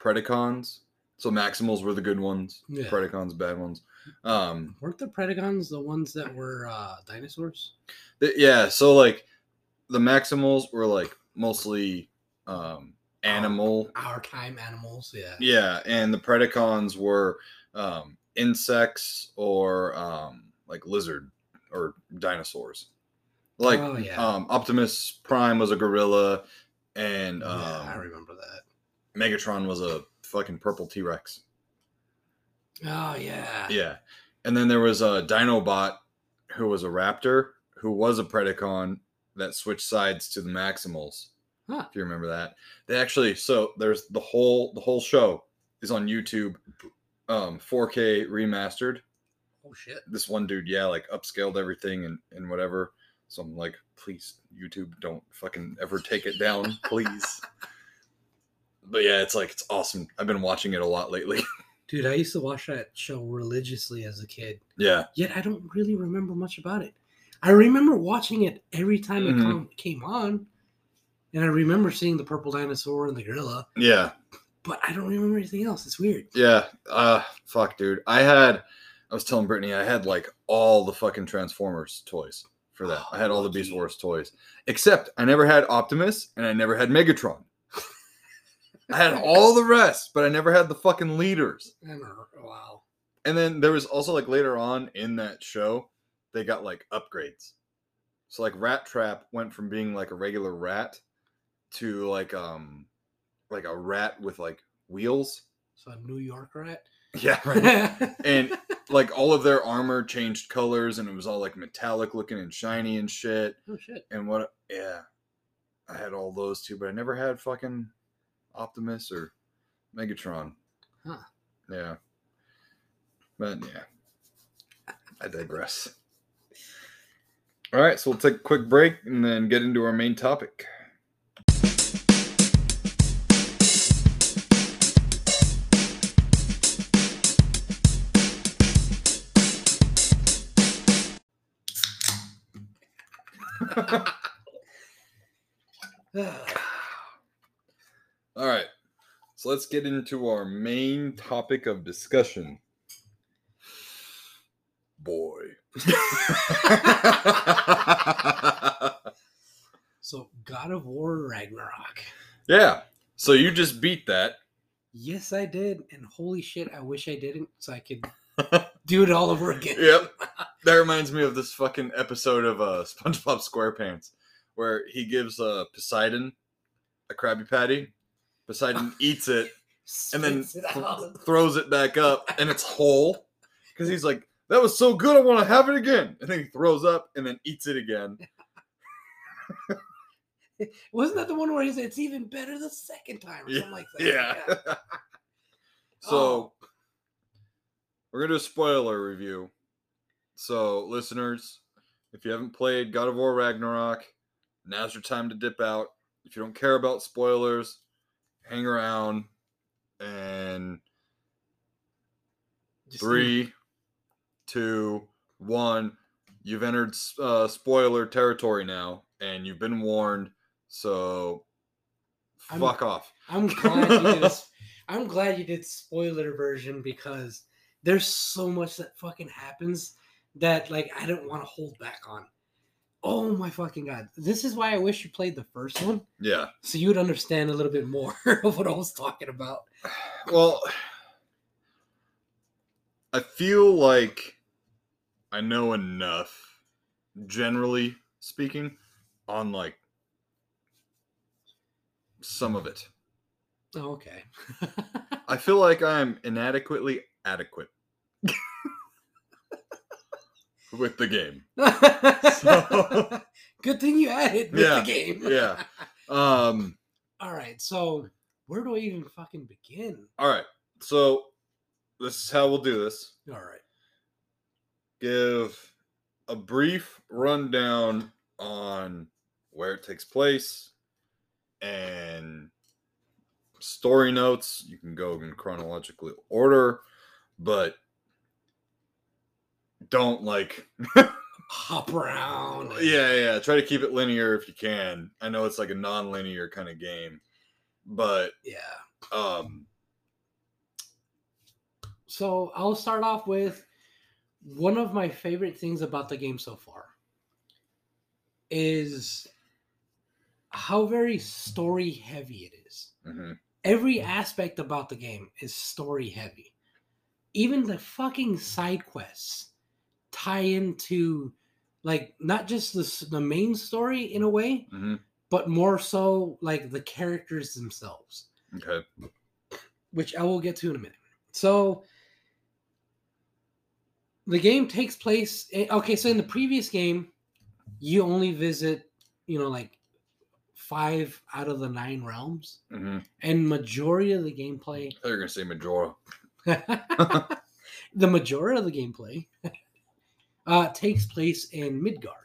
Predacons. So Maximals were the good ones, Yeah. Predacons bad ones. Um Weren't the Predacons the ones that were uh dinosaurs? th- yeah, so like the Maximals were like mostly um animal. Our time animals, yeah. Yeah, and the Predacons were um insects or um like lizard or dinosaurs. Like Oh, yeah. um Optimus Prime was a gorilla and um yeah, I remember that. Megatron was a fucking purple T-Rex. Oh yeah. Yeah. And then there was a Dinobot who was a Raptor, who was a Predacon that switched sides to the Maximals. Huh. If you remember that, they actually so there's the whole the whole show is on YouTube, um, 4K remastered. Oh shit. This one dude, yeah, like upscaled everything and and whatever. So I'm like, please, YouTube, don't fucking ever take it down, please. But yeah, it's like it's awesome. I've been watching it a lot lately. Dude, I used to watch that show religiously as a kid. yeah, Yet I don't really remember much about it. I remember watching it every time it Mhm. com- came on. And I remember seeing the purple dinosaur and the gorilla, yeah. But I don't remember anything else. It's weird. Yeah. Uh fuck, dude. I had I was telling Brittany I had like all the fucking Transformers toys for that. I had all the Beast lucky. Wars toys. Except I never had Optimus and I never had Megatron. I had all the rest, but I never had the fucking leaders. I don't know. Wow. And then there was also like later on in that show, they got like upgrades. So like Rat Trap went from being like a regular rat to like um like a rat with like wheels. So a New York rat. Yeah, right. and like all of their armor changed colors and it was all like metallic looking and shiny and shit oh shit. and what yeah i had all those too but i never had fucking optimus or megatron Huh. yeah but yeah i digress all right so we'll take a quick break and then get into our main topic So let's get into our main topic of discussion. Boy. so God of War Ragnarok. yeah. So you just beat that. Yes, I did. And holy shit, I wish I didn't so I could do it all over again. Yep. That reminds me of this fucking episode of uh, SpongeBob SquarePants where he gives uh, Poseidon a Krabby Patty. Poseidon eats it and then it th- throws it back up and it's whole because he's like that was so good i want to have it again. And then he throws up and then eats it again. Wasn't that the one where he said it's even better the second time or Yeah, something like that? yeah. So Oh. we're gonna do a spoiler review. So listeners if you haven't played god of war ragnarok now's your time to dip out. If you don't care about spoilers hang around and Just- Three, two, one. You've entered uh, spoiler territory now, and you've been warned. So, I'm- fuck off. I'm glad you did. A, I'm glad you did spoiler version because there's so much that fucking happens that like I don't want to hold back on. Oh my fucking god! This is why I wish you played the first one Yeah. so you would understand a little bit more of what I was talking about. Well, I feel like I know enough, generally speaking, on like some of it. Oh, okay. I feel like I'm inadequately adequate with the game. So- Good thing you added with Yeah, the game. yeah. Um. All right. So where do I even fucking begin? All right. So this is how we'll do this. All right. Give a brief rundown on where it takes place and story notes. You can go in chronological order, but don't like Hop around. yeah, yeah. Try to keep it linear if you can. I know it's like a non-linear kind of game, but Yeah. um So I'll start off with one of my favorite things about the game so far is how very story heavy it is. mhm. Every aspect about the game is story heavy. Even the fucking side quests tie into like not just the, the main story in a way, Mhm. but more so like the characters themselves okay. which I will get to in a minute. So, the game takes place. eh, Okay, so in the previous game, you only visit, you know, like five out of the nine realms, hmm and majority of the gameplay, They're gonna say Majora. the majority of the gameplay, uh, takes place in Midgard.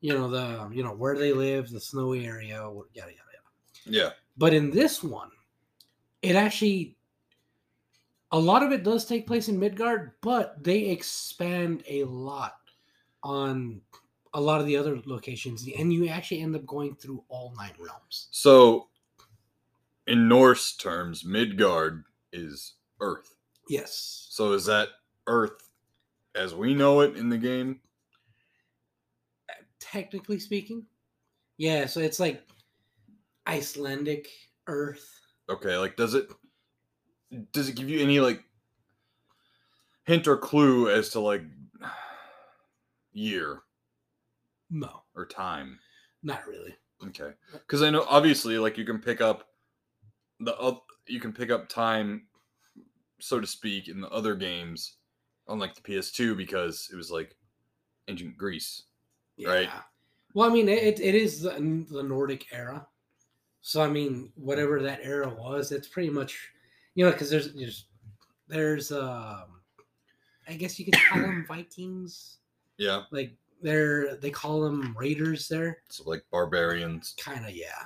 You know the you know where they live, the snowy area, yada yada yada. Yeah. But in this one, it actually a lot of it does take place in Midgard, but they expand a lot on a lot of the other locations, and you actually end up going through all nine realms. So, in Norse terms, Midgard is Earth. Yes. So is that Earth as we know it in the game? Technically speaking. Yeah, so it's like Icelandic Earth. Okay, like does it does it give you any like hint or clue as to like year No, or time? not really. Okay, because I know obviously like you can pick up the oth- you can pick up time, so to speak, in the other games, unlike the PS2 because it was like ancient Greece. Right. Well, I mean, it, it is the, the Nordic era. So, I mean, whatever that era was, it's pretty much, you know, because there's, there's, there's, um, I guess you could call them Vikings. Yeah, Like, they're, they call them raiders there. so like barbarians. Kind of, yeah.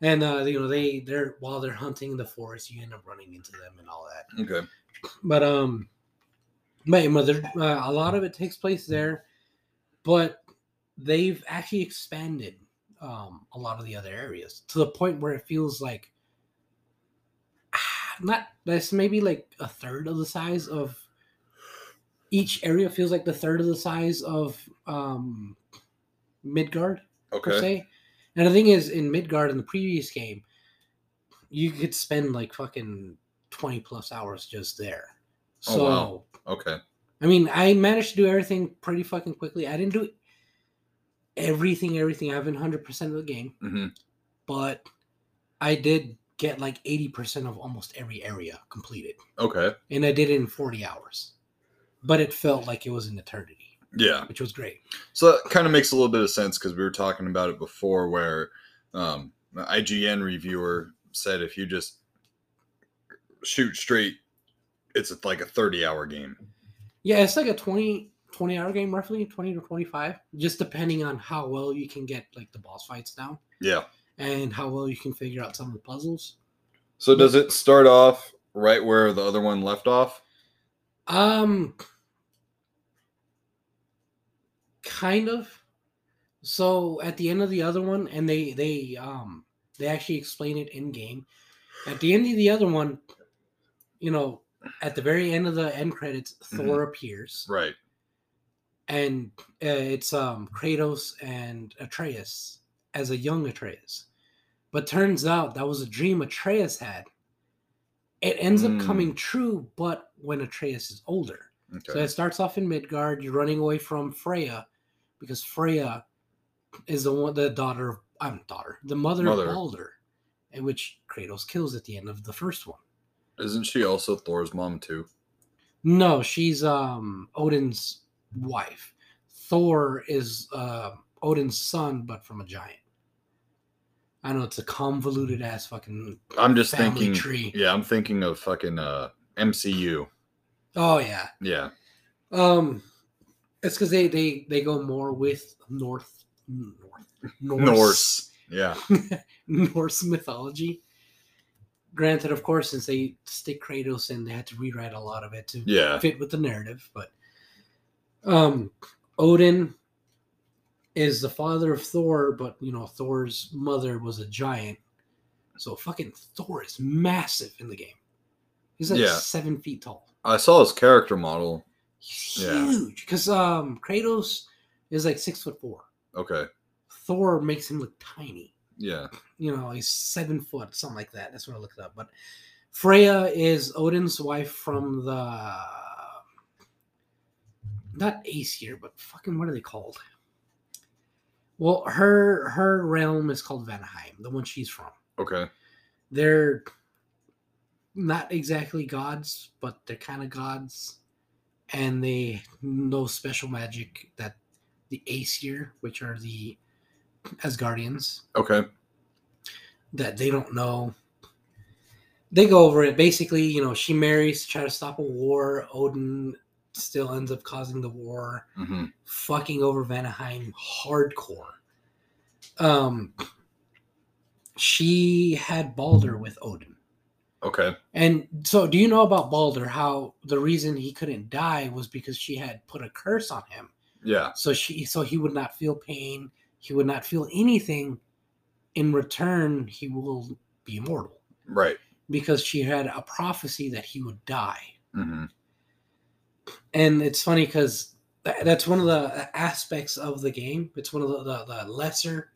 And, uh, you know, they, they're, while they're hunting in the forest, you end up running into them and all that. Okay, But um, my mother, uh, a lot of it takes place there, but they've actually expanded um a lot of the other areas to the point where it feels like not that's maybe like a third of the size of each area feels like the third of the size of um Midgard per okay, se. And the thing is, in Midgard in the previous game, you could spend like fucking twenty plus hours just there. Oh, So, wow. okay. I mean, I managed to do everything pretty fucking quickly. I didn't do everything, everything. I haven't hundred percent of the game, hmm but I did get like eighty percent of almost every area completed, Okay, and I did it in forty hours. But it felt like it was an eternity, yeah. which was great. So that kind of makes a little bit of sense because we were talking about it before, where um, IGN reviewer said if you just shoot straight, it's like a thirty-hour game. Yeah, it's like a 20, 20 hour game, roughly twenty to twenty five, just depending on how well you can get like the boss fights down Yeah. and how well you can figure out some of the puzzles. So does it start off right where the other one left off? Um, kind of. So at the end of the other one, and they they um they actually explain it in game. At the end of the other one, you know, at the very end of the end credits, Thor appears, Right. and uh, it's um Kratos and Atreus as a young Atreus. But turns out that was a dream Atreus had. It ends Mm. up coming true, but when Atreus is older. So it starts off in Midgard. You're running away from Freya because Freya is the one, the daughter of I'm daughter, the mother, Mother. of Baldur, and which Kratos kills at the end of the first one. Isn't she also Thor's mom too? No, she's um Odin's wife. Thor is uh, Odin's son, but from a giant. I know it's a convoluted ass fucking. I'm just thinking. tree. Yeah, I'm thinking of fucking uh, MCU. Oh yeah, Yeah. um, it's because they they they go more with North North Norse. Yeah. Norse mythology. Granted, of course, since they stick Kratos in, they had to rewrite a lot of it to Yeah. fit with the narrative. But um, Odin is the father of Thor, but you know Thor's mother was a giant, so fucking Thor is massive in the game. He's like Yeah. seven feet tall. I saw his character model. He's huge because um Kratos is like six foot four. Okay. Thor makes him look tiny. Yeah. you know, he's seven foot, something like that. That's what I looked up. But Freya is Odin's wife from the not Aesir, but fucking what are they called? Well, her her realm is called Vanaheim, the one she's from. Okay. They're not exactly gods, but they're kind of gods. and they know special magic that the Aesir, which are the Asgardians, Okay. that they don't know. They go over it. Basically, you know, she marries to try to stop a war. Odin still ends up causing the war, hmm fucking over Vanaheim hardcore. Um, she had Baldur with Odin. Okay. And so, do you know about Baldur? How the reason he couldn't die was because she had put a curse on him. Yeah. So she, so he would not feel pain. He would not feel anything. In return, he will be immortal Right. because she had a prophecy that he would die. hmm And it's funny because that's one of the aspects of the game. It's one of the, the, the lesser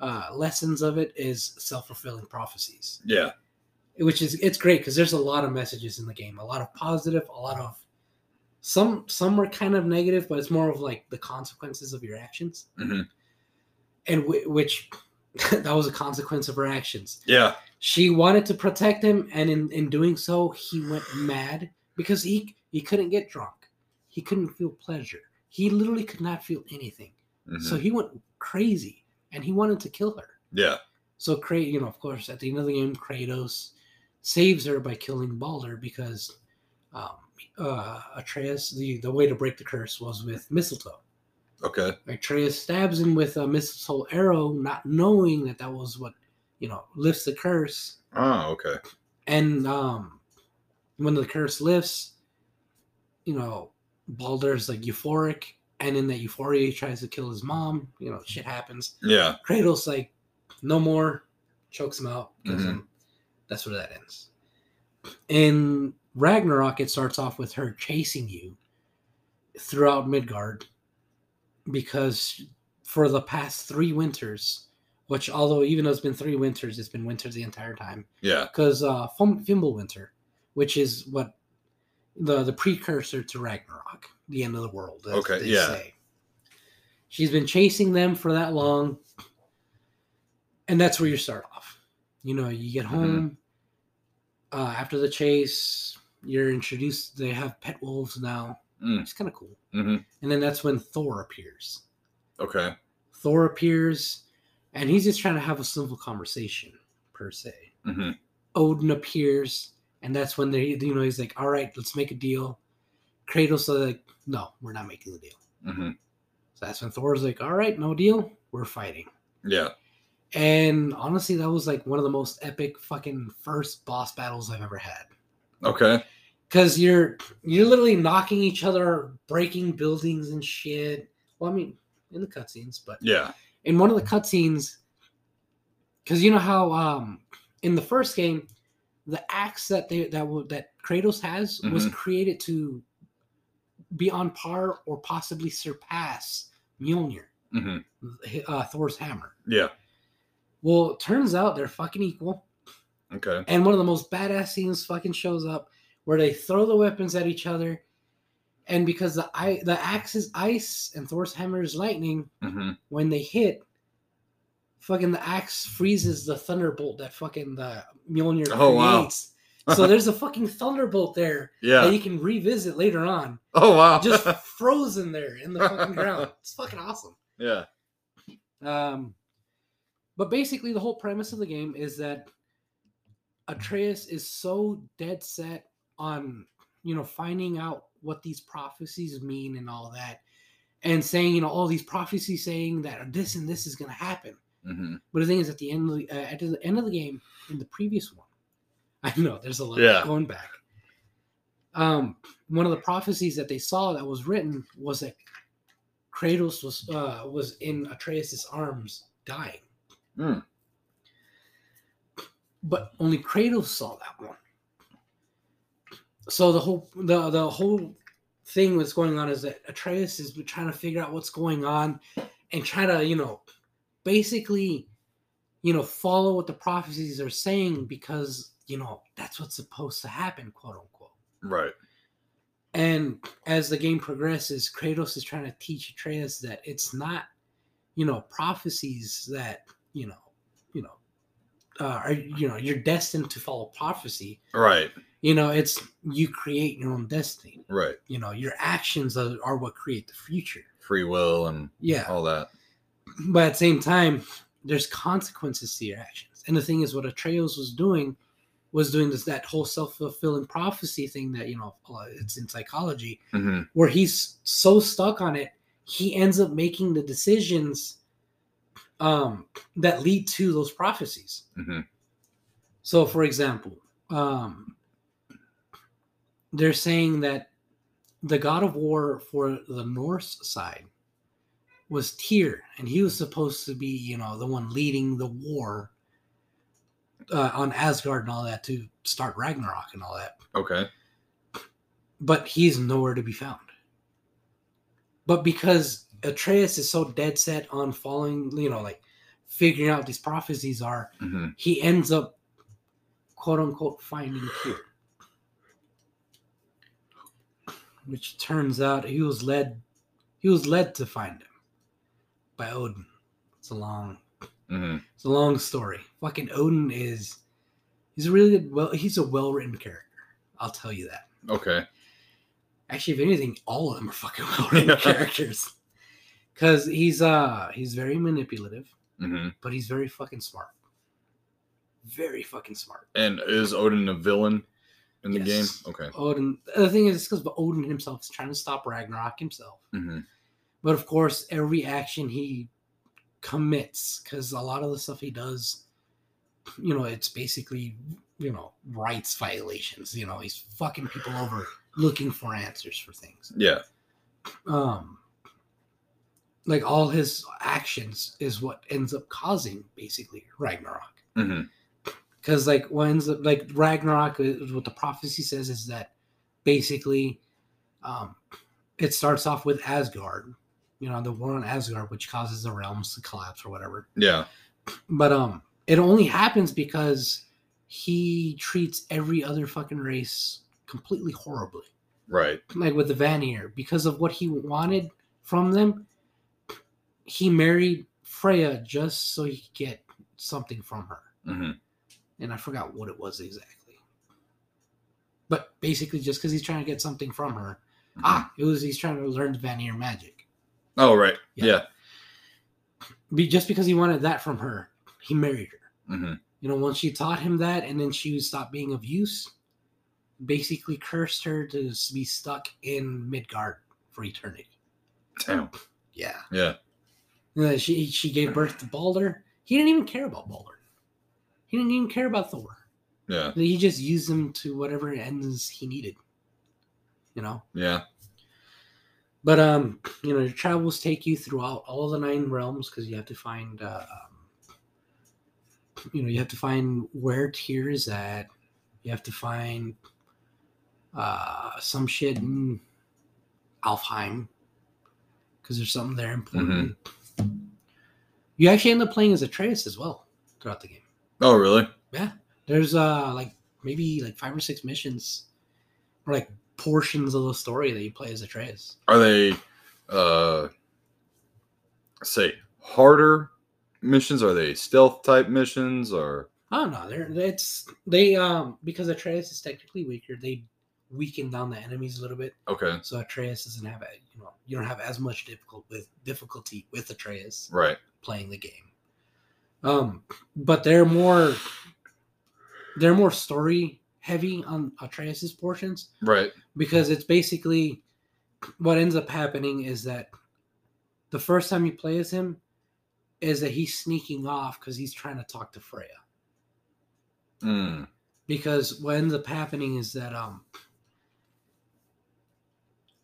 uh, lessons of it is self fulfilling prophecies. Yeah. which is it's great because there's a lot of messages in the game a lot of positive a lot of some some are kind of negative but it's more of like the consequences of your actions Mhm. And w- which that was a consequence of her actions Yeah. she wanted to protect him and in, in doing so he went mad because he he couldn't get drunk he couldn't feel pleasure he literally could not feel anything Mhm. so he went crazy and he wanted to kill her yeah. so, Kra- you know, of course, at the end of the game, Kratos saves her by killing Baldur because um, uh, Atreus, the, the way to break the curse was with mistletoe. Okay. Atreus stabs him with a mistletoe arrow, not knowing that that was what, you know, lifts the curse. Oh, okay. And um, when the curse lifts, you know, Baldur's like euphoric. And in that euphoria, he tries to kill his mom. You know, shit happens. Yeah. Kratos like, no more, chokes him out. kills Mhm. him. That's where that ends. In Ragnarok, it starts off with her chasing you throughout Midgard because for the past three winters, which although even though it's been three winters, it's been winter the entire time. Yeah. Because uh, Fim- Fimbulwinter, which is what the the precursor to Ragnarok, the end of the world. as Okay, they yeah. say. She's been chasing them for that long, and that's where you start off. You know, you get Mhm. home uh, after the chase. You're introduced. They have pet wolves now. Mm. It's kind of cool. hmm And then that's when Thor appears. Okay. Thor appears, and he's just trying to have a simple conversation per se. hmm Odin appears, and that's when they, you know, he's like, "All right, let's make a deal." Kratos is like, "No, we're not making the deal." hmm So that's when Thor's like, "All right, no deal, we're fighting." Yeah. And honestly, that was like one of the most epic fucking first boss battles I've ever had. Okay. Cause you're you're literally knocking each other, breaking buildings and shit. Well, I mean, in the cutscenes, but Yeah. in one of the cutscenes, because you know how um in the first game, the axe that they that that Kratos has was Mhm. created to be on par or possibly surpass Mjolnir, hmm uh, Thor's hammer. Yeah. Well, it turns out they're fucking equal. Okay. And one of the most badass scenes fucking shows up where they throw the weapons at each other. And because the I, the axe is ice and Thor's hammer is lightning, hmm when they hit, fucking the axe freezes the thunderbolt that fucking the Mjolnir Oh, wow. creates. so there's a fucking thunderbolt there that Yeah. you can revisit later on, Oh wow. just frozen there in the fucking ground. It's fucking awesome. yeah. Um, but basically, the whole premise of the game is that Atreus is so dead set on, you know, finding out what these prophecies mean and all that, and saying, you know, all these prophecies saying that this and this is going to happen. hmm But the thing is, at the end of the, uh, at the end of the game, in the previous one, I know there's a lot Yeah. going back. Um, one of the prophecies that they saw that was written was that Kratos was uh, was in Atreus's arms, dying. Hmm. But only Kratos saw that one. So the whole the the whole thing that's going on is that Atreus is trying to figure out what's going on and try to you know basically you know follow what the prophecies are saying because you know that's what's supposed to happen quote unquote Right. and as the game progresses kratos is trying to teach atreus that it's not you know prophecies that you know you know uh, are you know you're destined to follow prophecy Right. You know, it's you create your own destiny. Right. You know, your actions are, are what create the future. Free will and Yeah. all that. But at the same time, there's consequences to your actions. And the thing is, what Atreus was doing was doing this that whole self fulfilling prophecy thing that you know it's in psychology, hmm where he's so stuck on it, he ends up making the decisions um, that lead to those prophecies. hmm So, for example, um, they're saying that the god of war for the Norse side was Tyr, and he was supposed to be, you know, the one leading the war uh, on Asgard and all that to start Ragnarok and all that. Okay. But he's nowhere to be found. But because Atreus is so dead set on following, you know, like figuring out these prophecies are, hmm he ends up quote unquote finding Tyr. Which turns out he was led he was led to find him by Odin. It's a long hmm it's a long story. Fucking Odin is he's a really good well he's a well written character. I'll tell you that. Okay. Actually, if anything, all of them are fucking well written characters. Cause he's uh he's very manipulative, hmm but he's very fucking smart. Very fucking smart. And is Odin a villain in the Yes. game? Okay. Odin. The thing is, because Odin himself is trying to stop Ragnarok himself. hmm But of course, every action he commits, because a lot of the stuff he does, you know, it's basically, you know, rights violations. You know, he's fucking people over looking for answers for things. Yeah. Um, like all his actions is what ends up causing basically Ragnarok. hmm because like what ends like Ragnarok is what the prophecy says is that basically um it starts off with Asgard, you know, the war on Asgard, which causes the realms to collapse or whatever. Yeah. But um it only happens because he treats every other fucking race completely horribly. Right. Like with the Vanir, because of what he wanted from them, he married Freya just so he could get something from her hmm and I forgot what it was exactly. But basically, just because he's trying to get something from her, ah, it was he's trying to learn Vanir magic. Oh, right. Yeah. Yeah. Be, just because he wanted that from her, he married her. hmm You know, once she taught him that, and then she was stopped being of use, basically cursed her to be stuck in Midgard for eternity. Damn. Yeah, Yeah. She she gave birth to Baldur. He didn't even care about Baldur. He didn't even care about Thor. Yeah. He just used them to whatever ends he needed. You know. Yeah. But um, you know, your travels take you throughout all the nine realms because you have to find uh, um, you know, you have to find where Tyr is at. You have to find uh some shit in Alfheim because there's something there important. You actually end up playing as Atreus as well throughout the game. Oh, really? Yeah. There's uh like maybe like five or six missions or like portions of the story that you play as Atreus. Are they, uh, say harder missions? Are they stealth type missions or? Oh no, they're it's they um because Atreus is technically weaker, they weaken down the enemies a little bit. Okay. So Atreus doesn't have a you know you don't have as much difficult with difficulty with Atreus Right. playing the game. Um, but they're more they're more story heavy on Atreus's portions Right. because it's basically what ends up happening is that the first time you play as him is that he's sneaking off because he's trying to talk to Freya. Mm. because what ends up happening is that um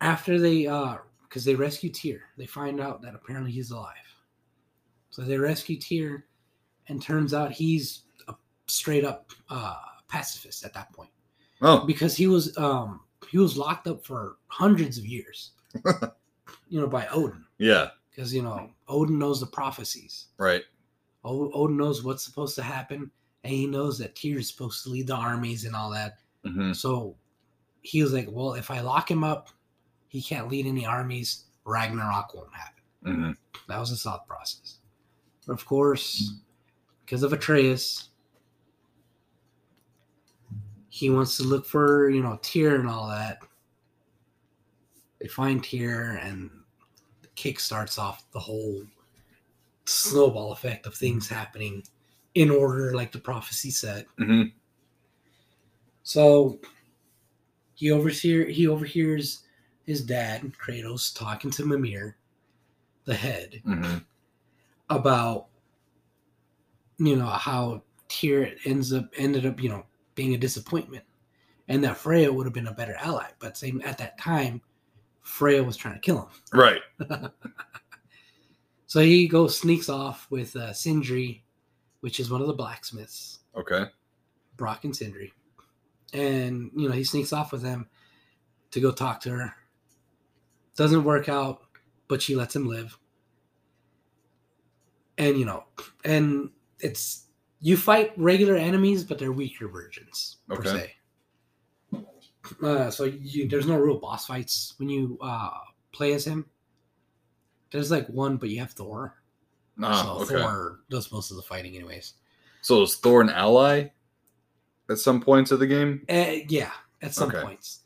after they uh because they rescue Tyr, they find out that apparently he's alive. So they rescue Tyr, and turns out he's a straight up uh pacifist at that point Oh. because he was um he was locked up for hundreds of years, you know, by Odin Yeah. because you know Odin knows the prophecies. Right. O- Odin knows what's supposed to happen, and he knows that Tyr is supposed to lead the armies and all that. hmm So he was like, "Well, if I lock him up, he can't lead any armies. Ragnarok won't happen." hmm That was his thought process. But of course, because of Atreus, he wants to look for you know Tyr and all that. They find Tyr, and the kick starts off the whole snowball effect of things happening in order, like the prophecy said. hmm So he overhear he overhears his dad Kratos talking to Mimir, the head, hmm about you know how Tyr ends up ended up you know being a disappointment, and that Freya would have been a better ally. But same at that time, Freya was trying to kill him. Right. So he goes sneaks off with uh, Sindri, which is one of the blacksmiths, Okay. Brock and Sindri, and you know he sneaks off with them to go talk to her. Doesn't work out, but she lets him live. And you know, and it's you fight regular enemies, but they're weaker versions per Okay. se. Uh, so you, there's no real boss fights when you uh, play as him. There's like one, but you have Thor. Ah, so okay. Thor does most of the fighting, anyways. So is Thor an ally at some points of the game? Uh, yeah, at some Okay. points.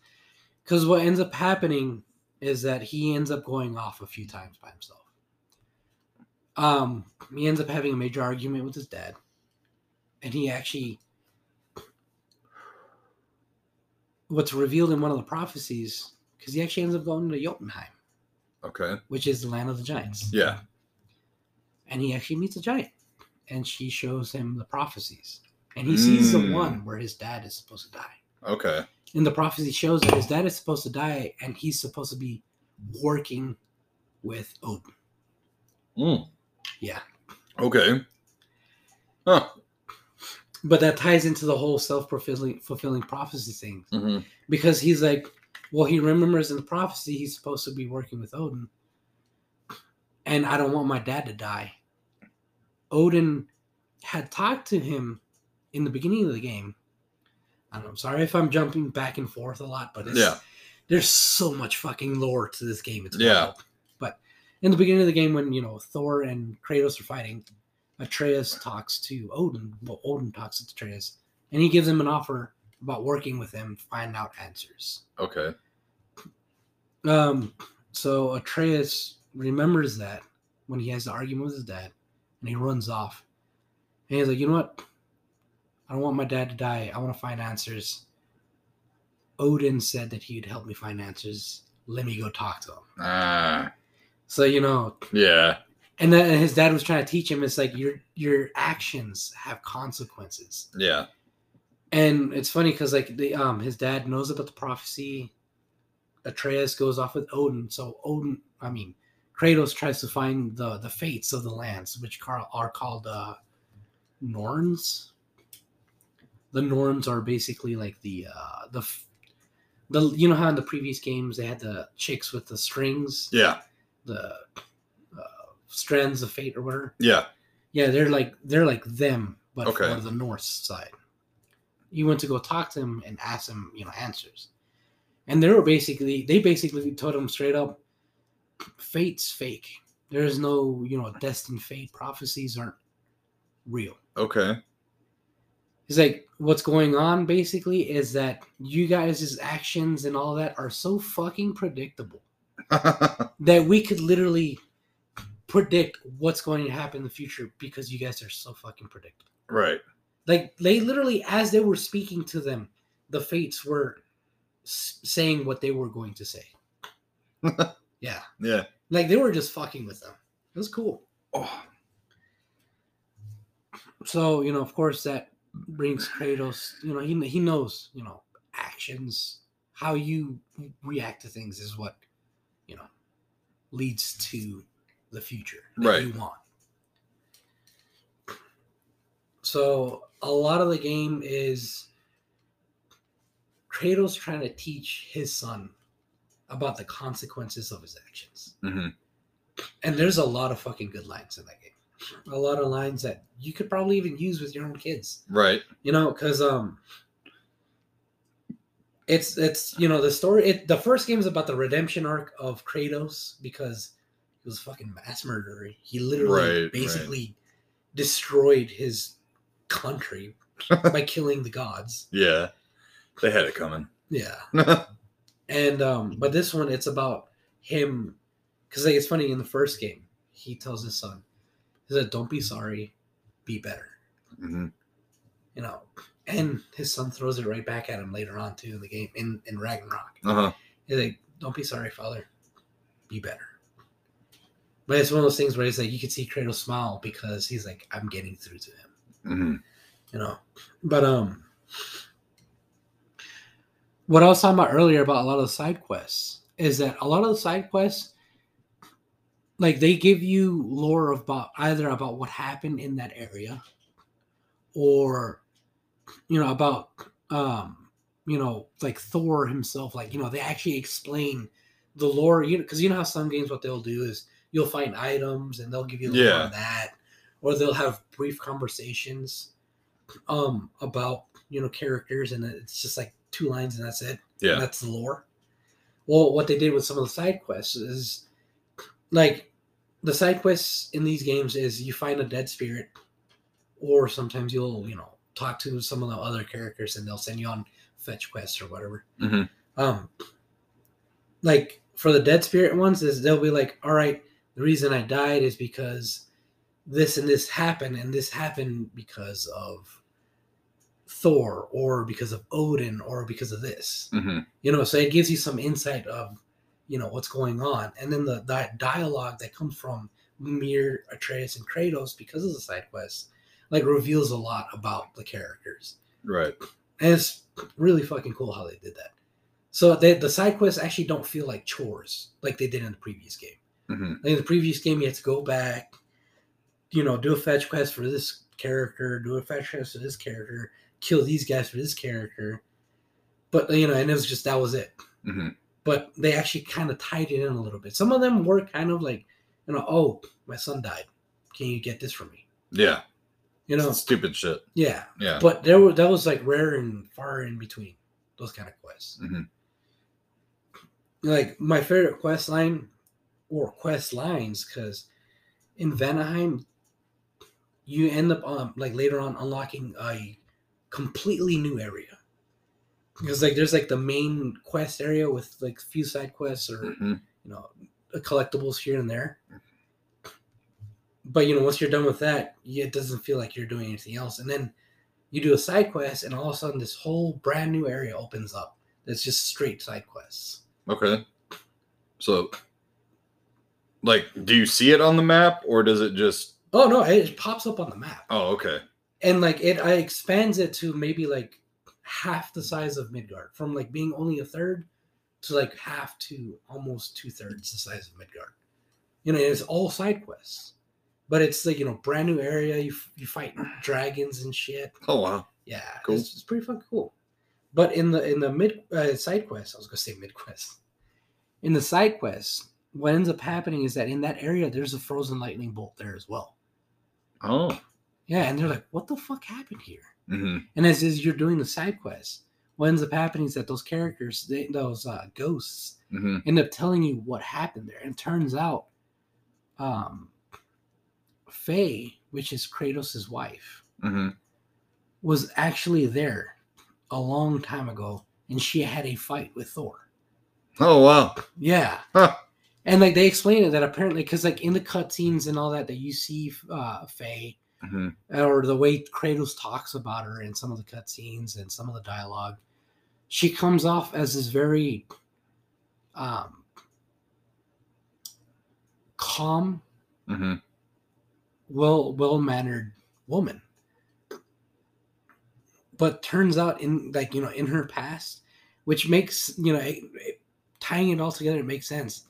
Because what ends up happening is that he ends up going off a few times by himself. Um, he ends up having a major argument with his dad, and he actually, what's revealed in one of the prophecies, because he actually ends up going to Jotunheim, Okay. which is the land of the giants. Yeah. and he actually meets a giant and she shows him the prophecies and he sees the Mm. one where his dad is supposed to die Okay. and the prophecy shows that his dad is supposed to die and he's supposed to be working with odin Mm. Yeah Okay. Huh. but that ties into the whole self-fulfilling prophecy thing hmm because he's like well he remembers in the prophecy he's supposed to be working with odin and i don't want my dad to die odin had talked to him in the beginning of the game I don't know, i'm sorry if i'm jumping back and forth a lot but it's, Yeah. there's so much fucking lore to this game it's Yeah. wild. In the beginning of the game when you know thor and kratos are fighting atreus talks to odin well odin talks to atreus and he gives him an offer about working with him find out answers. Okay. Um, so Atreus remembers that when he has the argument with his dad, and he runs off. And he's like, you know what? I don't want my dad to die. I want to find answers. Odin said that he'd help me find answers. Let me go talk to him. Ah. So you know, Yeah. and then his dad was trying to teach him. It's like your your actions have consequences. Yeah. And it's funny because like the um his dad knows about the prophecy. Atreus goes off with Odin, so Odin, I mean, Kratos tries to find the the fates of the lands, which are, are called uh Norns. The Norns are basically like the uh the the you know how in the previous games they had the chicks with the strings, Yeah. The uh, strands of fate or whatever. Yeah. Yeah, they're like they're like them, but Okay. for the north side. You went to go talk to them and ask them, you know, answers. And they were basically they basically told him straight up, fate's fake. There is no, you know, destined fate. Prophecies aren't real. Okay. He's like, what's going on basically is that you guys' actions and all that are so fucking predictable that we could literally predict what's going to happen in the future because you guys are so fucking predictable. right. Like they literally, as they were speaking to them, the fates were s- saying what they were going to say. yeah, Yeah. like they were just fucking with them. It was cool. Oh. So you know, of course, that brings Kratos. You know, he he knows. You know, actions, how you react to things is what you know leads to the future that Right. you want. So a lot of the game is Kratos trying to teach his son about the consequences of his actions. hmm And there's a lot of fucking good lines in that game. A lot of lines that you could probably even use with your own kids. Right. You know, because um it's it's you know the story it the first game is about the redemption arc of Kratos because he was a fucking mass murderer. He literally Right, right. basically destroyed his country by killing the gods. Yeah. They had it coming. Yeah. And um, but this one it's about him because like it's funny in the first game he tells his son, he said, "Don't be sorry, be better." hmm You know, and his son throws it right back at him later on too in the game in in Ragnarok. Uh huh. He's like, "Don't be sorry, father, be better." But it's one of those things where he's like, you can see Kratos smile because he's like, "I'm getting through to him." hmm you know. But um, what I was talking about earlier about a lot of the side quests is that a lot of the side quests, like they give you lore about either about what happened in that area, or you know about um, you know like Thor himself. Like you know they actually explain the lore. You know because you know how some games what they'll do is you'll find items and they'll give you Yeah. on that, or they'll have brief conversations um about you know characters and it's just like two lines and that's it Yeah. and that's the lore well what they did with some of the side quests is like the side quests in these games is you find a dead spirit or sometimes you'll you know talk to some of the other characters and they'll send you on fetch quests or whatever. Hmm um like for the dead spirit ones is they'll be like all right the reason i died is because this and this happened and this happened because of thor or because of odin or because of this. Hmm you know so it gives you some insight of you know what's going on. And then the, the dialogue that comes from Mimir, Atreus, and Kratos because of the side quests like reveals a lot about the characters Right. and it's really fucking cool how they did that. So they, the side quests actually don't feel like chores like they did in the previous game. hmm Like in the previous game, you had to go back, you know, do a fetch quest for this character, do a fetch quest for this character, kill these guys for this character. But you know, and it was just that was it. hmm But they actually kind of tied it in a little bit. Some of them were kind of like, you know, oh, my son died. Can you get this for me? Yeah. You know, Stupid shit. yeah. Yeah. But there were that was like rare and far in between those kind of quests. Mhm. Like my favorite quest line or quest lines, because in Vanaheim, you end up um like later on unlocking a completely new area. Because like there's like the main quest area with like a few side quests or hmm you know collectibles here and there. But you know, once you're done with that, it doesn't feel like you're doing anything else. And then you do a side quest, and all of a sudden, this whole brand new area opens up. That's just straight side quests. Okay. So, like, do you see it on the map, or does it just? Oh no, it pops up on the map, Oh, okay. and like it, I expands it to maybe like half the size of Midgard, from like being only a third to like half to almost two thirds the size of Midgard. You know, it's all side quests, but it's like you know, brand new area. You you fight dragons and shit. Oh wow. Yeah, Cool. it's, it's pretty fucking cool. But in the in the mid uh, side quest, I was gonna say mid quest. In the side quest, what ends up happening is that in that area, there's a frozen lightning bolt there as well. Oh. Yeah, and they're like, "What the fuck happened here?" hmm And as, as you're doing the side quest, what ends up happening is that those characters, they, those uh, ghosts, hmm end up telling you what happened there. And it turns out, um, Faye, which is Kratos' wife, hmm was actually there a long time ago, and she had a fight with Thor. Oh wow. Yeah, Huh. and like they explain it that apparently, because like in the cutscenes and all that, that you see uh, Faye hmm or the way Kratos talks about her in some of the cutscenes and some of the dialogue, she comes off as this very um, calm, hmm well well mannered woman. But turns out in like you know in her past, which makes you know it, it- tying it all together, it makes sense.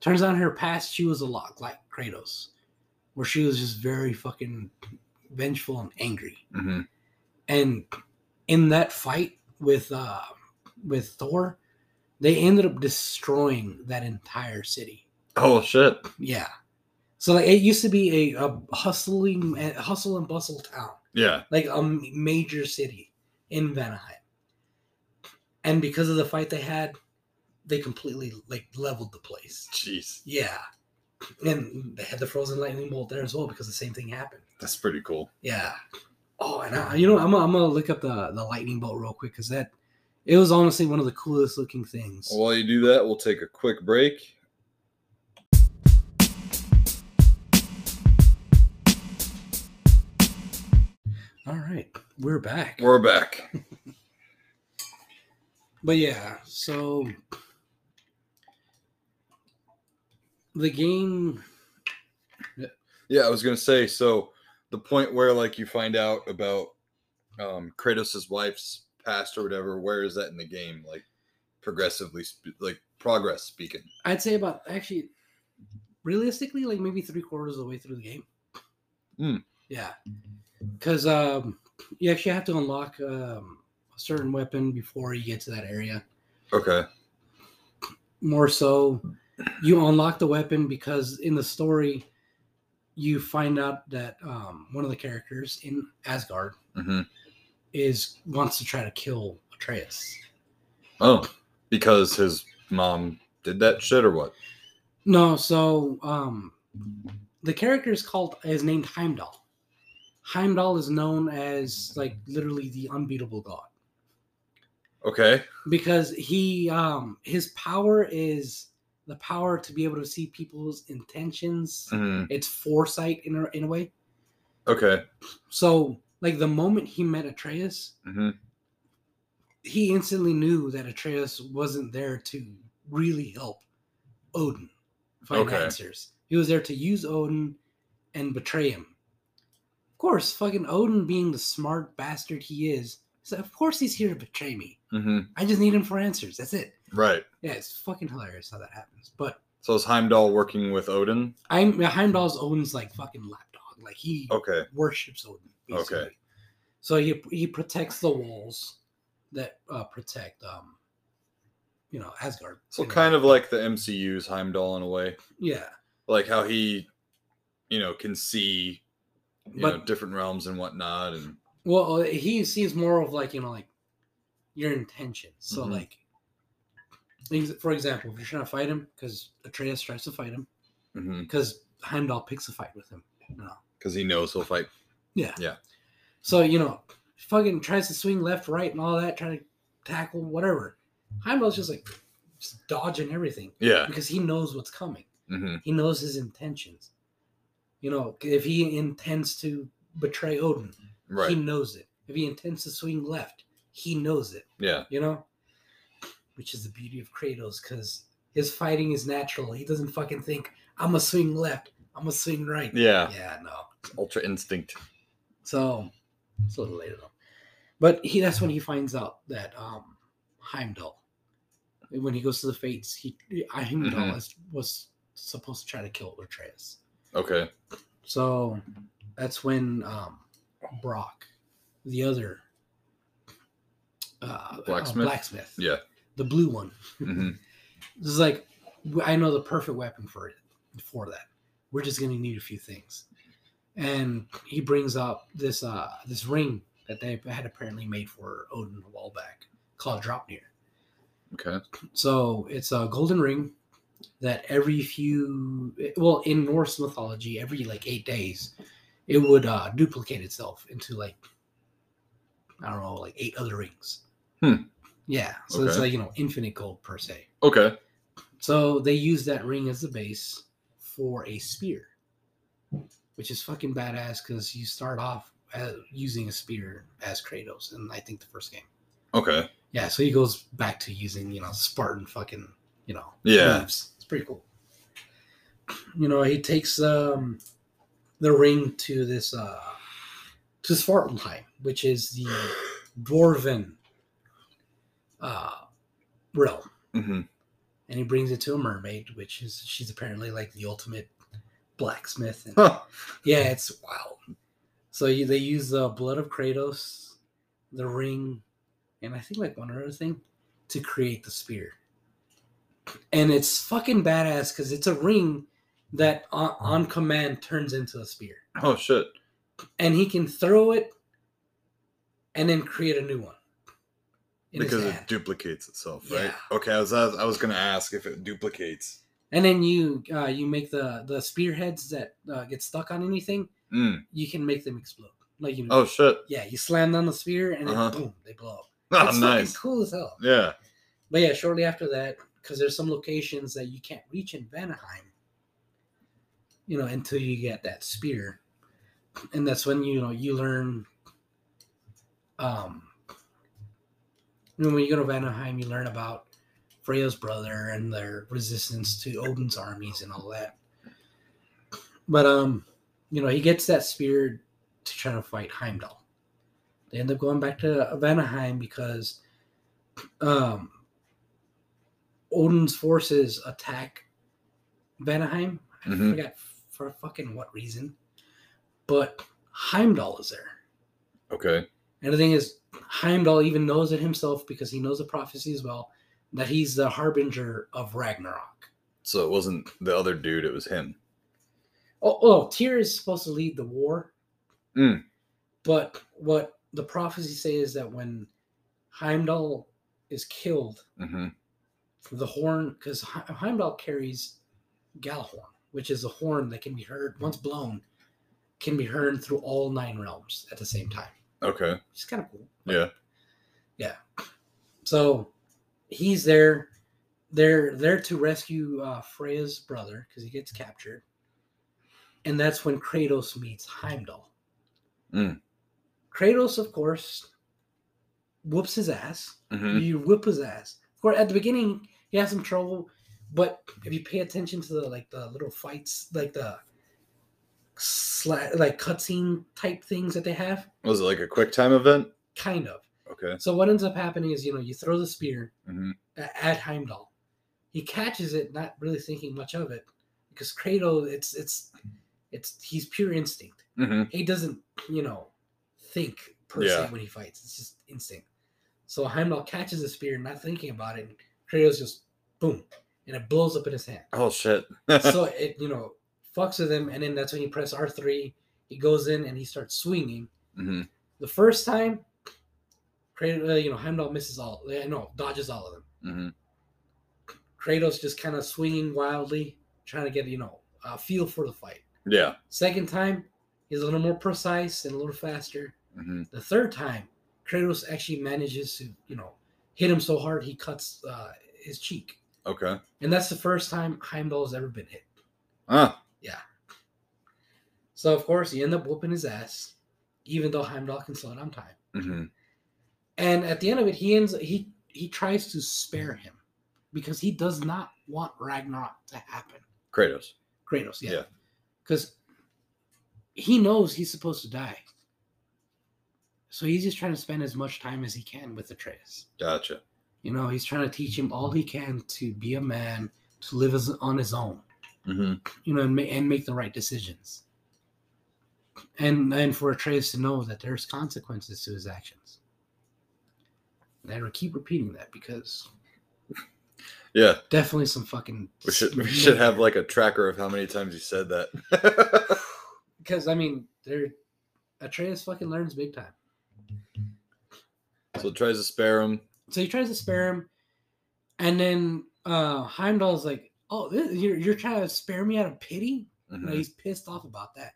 Turns out in her past she was a lot like Kratos, where she was just very fucking vengeful and angry. hmm and in that fight with uh with Thor, they ended up destroying that entire city. Oh shit. Yeah. So like it used to be a, a hustling a hustle and bustle town, Yeah. like a major city in Vanaheim. And because of the fight they had, they completely like leveled the place. Jeez. Yeah. And they had the frozen lightning bolt there as well because the same thing happened. That's pretty cool. Yeah. Oh, and I, you know, I'm, gonna- I'm gonna look up the the lightning bolt real quick because that It was honestly one of the coolest looking things. While you do that, we'll take a quick break. All right, we're back. We're back. But yeah, so the game Yeah, I was gonna say. So the point where like you find out about um, Kratos' wife's past or whatever, where is that in the game? Like progressively, sp- like progress speaking. I'd say about actually realistically like maybe three quarters of the way through the game. Hmm. Yeah, because um, you actually have to unlock um, a certain weapon before you get to that area. Okay. More so, you unlock the weapon because in the story, you find out that um, one of the characters in Asgard hmm is wants to try to kill Atreus. Oh, because his mom did that shit or what? No, so um, the character is called is named Heimdall. Heimdall is known as like literally the unbeatable god Okay. because he um his power is the power to be able to see people's intentions. hmm It's foresight in a, in a way. Okay. So like the moment he met Atreus, hmm he instantly knew that Atreus wasn't there to really help Odin find Okay. answers. He was there to use Odin and betray him. Of course, fucking Odin being the smart bastard he is, so of course he's here to betray me. hmm I just need him for answers. That's it. Right. Yeah, it's fucking hilarious how that happens. But So is Heimdall working with Odin? I'm Heimdall's Odin's like fucking lapdog. Like he Okay. worships Odin. Basically. Okay. So he he protects the walls that uh, protect um, you know, Asgard. So you know. kind of like the MCU's Heimdall in a way, yeah. like how he, you know, can see, you know, But- different realms and whatnot, and Well, uh, he sees more of like you know like your intentions. So Mhm. like, for example, if you're trying to fight him, because Atreus tries to fight him, because Heimdall picks a fight with him. You know? because he knows he'll fight. Yeah. Yeah. So you know, fucking tries to swing left, right, and all that, trying to tackle whatever. Heimdall's just like just dodging everything Yeah. because he knows what's coming. hmm He knows his intentions. You know, if he intends to betray Odin, Right. he knows it. If he intends to swing left, he knows it. yeah. You know, which is the beauty of Kratos because his fighting is natural. He doesn't fucking think I'm gonna swing left. I'm gonna swing right. Yeah. Yeah, no. Ultra instinct. So it's a little later though. But he that's when he finds out that um Heimdall when he goes to the fates, he Heimdall Mhm. is, was supposed to try to kill Atreus. Okay. So that's when um Brock, the other uh, Blacksmith? blacksmith, Yeah. the blue one, hmm this is like I know the perfect weapon for it for that. We're just gonna need a few things. And he brings up this uh this ring that they had apparently made for Odin a while back called Draupnir. Okay. So it's a golden ring that every few well in Norse mythology, every like eight days, it would uh duplicate itself into like I don't know, like eight other rings. Hmm. Yeah. So it's like, you know, infinite gold per se. Okay. So they use that ring as the base for a spear, which is fucking badass because you start off as, using a spear as Kratos, and I think the first game. Okay. Yeah, so he goes back to using you know Spartan fucking you know Yeah. moves. It's pretty cool. You know, he takes um the ring to this uh to Svartalfheim, which is the dwarven uh realm hmm and he brings it to a mermaid, which is she's apparently like the ultimate blacksmith. And Huh. yeah, it's wild. So you, they use the blood of Kratos, the ring, and I think like one other thing to create the spear. And it's fucking badass because it's a ring that on, on command turns into a spear, Oh shit. and he can throw it and then create a new one. Because it duplicates itself, right? Yeah. Okay. I was I was gonna ask if it duplicates. and then you uh, you make the the spearheads that uh, get stuck on anything. Mm. You can make them explode. Like you know, Oh shit. yeah, you slam down the spear and Uh-huh. boom, they blow up. Oh, it's nice. cool as hell. Yeah. But yeah, shortly after that, because there's some locations that you can't reach in Vanaheim, you know, until you get that spear, and that's when you know you learn. Um, you know, when you go to Vanaheim, you learn about Freya's brother and their resistance to Odin's armies and all that. But um, you know, he gets that spear to try to fight Heimdall. They end up going back to Vanaheim because um Odin's forces attack Vanaheim. I Mhm. forgot for fucking what reason. But Heimdall is there. Okay. And the thing is, Heimdall even knows it himself because he knows the prophecy as well that he's the harbinger of Ragnarok. So it wasn't the other dude, it was him. Oh, oh Tyr is supposed to lead the war. Mm. But what the prophecy says is that when Heimdall is killed, the horn, because Heimdall carries Gjallarhorn, which is a horn that can be heard once blown, can be heard through all nine realms at the same time. Okay. it's kind of cool. Yeah. Yeah. So he's there. They're there to rescue uh, Freya's brother because he gets captured, and that's when Kratos meets Heimdall. Mm. Kratos, of course, whoops his ass. hmm You whip his ass. At the beginning he has some trouble, but if you pay attention to the like the little fights, like the sla- like cutscene type things that they have, Was it like a quick time event? kind of. Okay. So what ends up happening is you know you throw the spear hmm at Heimdall, he catches it, not really thinking much of it, because Kratos, it's it's it's he's pure instinct. hmm He doesn't you know think per Yeah. se when he fights. It's just instinct. So Heimdall catches the spear, not thinking about it, and Kratos just boom, and it blows up in his hand. Oh shit. so it you know fucks with him, and then that's when you press R three. He goes in and he starts swinging. hmm The first time, Kratos, uh, you know Heimdall misses all. uh, No, dodges all of them. hmm Kratos just kind of swinging wildly, trying to get you know a feel for the fight. Yeah. Second time, he's a little more precise and a little faster. hmm The third time, Kratos actually manages to you know hit him so hard he cuts uh, his cheek, Okay. and that's the first time Heimdall has ever been hit. Ah. Yeah. So of course, he end up whooping his ass, even though Heimdall can slow down time. hmm And at the end of it, he ends he he tries to spare him because he does not want Ragnarok to happen. Kratos. Kratos, Yeah. yeah. Because he knows he's supposed to die. So he's just trying to spend as much time as he can with Atreus. Gotcha. You know, he's trying to teach him all he can to be a man, to live as, on his own, hmm you know, and, ma- and make the right decisions. And and for Atreus to know that there's consequences to his actions. And I keep repeating that because Yeah. definitely some fucking. We should we should have like a tracker of how many times you said that. because I mean, there Atreus fucking learns big time. So it tries to spare him. So he tries to spare him, and then uh Heimdall's like, "Oh, this, you're you're trying to spare me out of pity." You know, he's pissed off about that,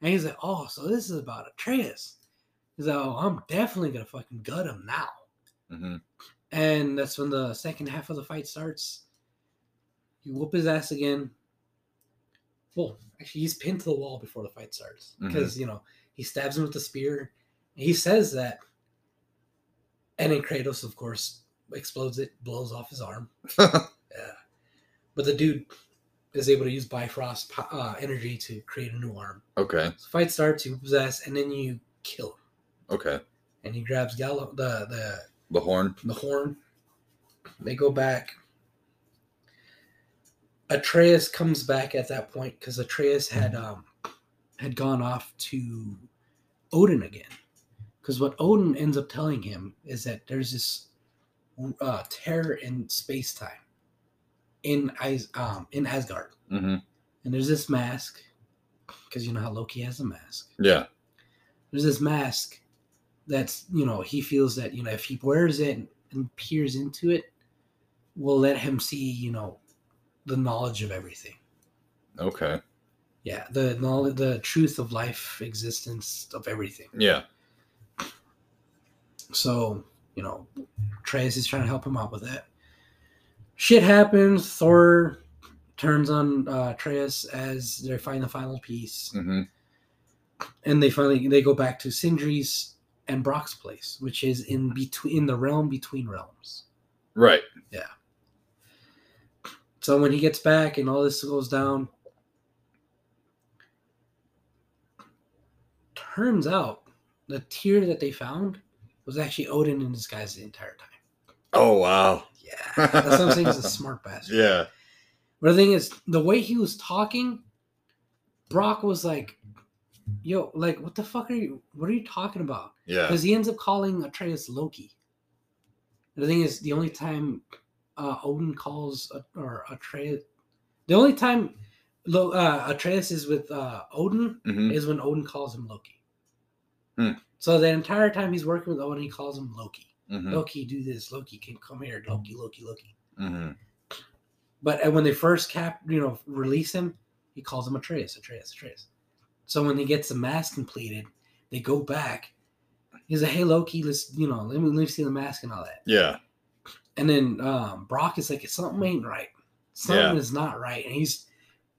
and he's like, "Oh, so this is about Atreus." He's like, "Oh, I'm definitely gonna fucking gut him now." Mhm. And that's when the second half of the fight starts. You whoop his ass again. Well, actually, he's pinned to the wall before the fight starts Mhm. because you know he stabs him with the spear. He says that, and then Kratos, of course, explodes it, blows off his arm. yeah, but the dude is able to use Bifrost uh, energy to create a new arm. Okay. So fight starts, you possess, and then you kill him. Okay. And he grabs Gallo the the The horn. the horn. They go back. Atreus comes back at that point because Atreus had um had gone off to Odin again. Because what Odin ends up telling him is that there's this uh, terror in space time in Is- um in Asgard, hmm and there's this mask because you know how Loki has a mask Yeah. there's this mask that's you know he feels that you know if he wears it and peers into it will let him see you know the knowledge of everything Okay. yeah the knowledge the truth of life existence of everything Yeah. So you know, Atreus is trying to help him out with that. Shit happens. Thor turns on uh, Atreus as they find the final piece, hmm and they finally they go back to Sindri's and Brock's place, which is in between in the realm between realms. Right. Yeah. So when he gets back and all this goes down, turns out the tear that they found was actually Odin in disguise the entire time. Oh wow. Yeah, that's what I'm saying. He's a smart bastard. Yeah. But the thing is, the way he was talking, Brock was like, "Yo, like, what the fuck are you? What are you talking about?" Yeah. Because he ends up calling Atreus Loki. The thing is, the only time uh, Odin calls uh, or Atreus, the only time uh, Atreus is with uh, Odin hmm is when Odin calls him Loki. Hmm. So the entire time he's working with Odin, he calls him Loki. hmm Loki, do this. Loki, can come here. Loki, Loki, Loki. hmm But when they first cap, you know, release him, he calls him Atreus, Atreus, Atreus. So when he gets the mask completed, they go back. He's like, "Hey Loki, let's you know, let me let me see the mask and all that." Yeah. And then um, Brock is like, "Something ain't right. Something Yeah. is not right." And he's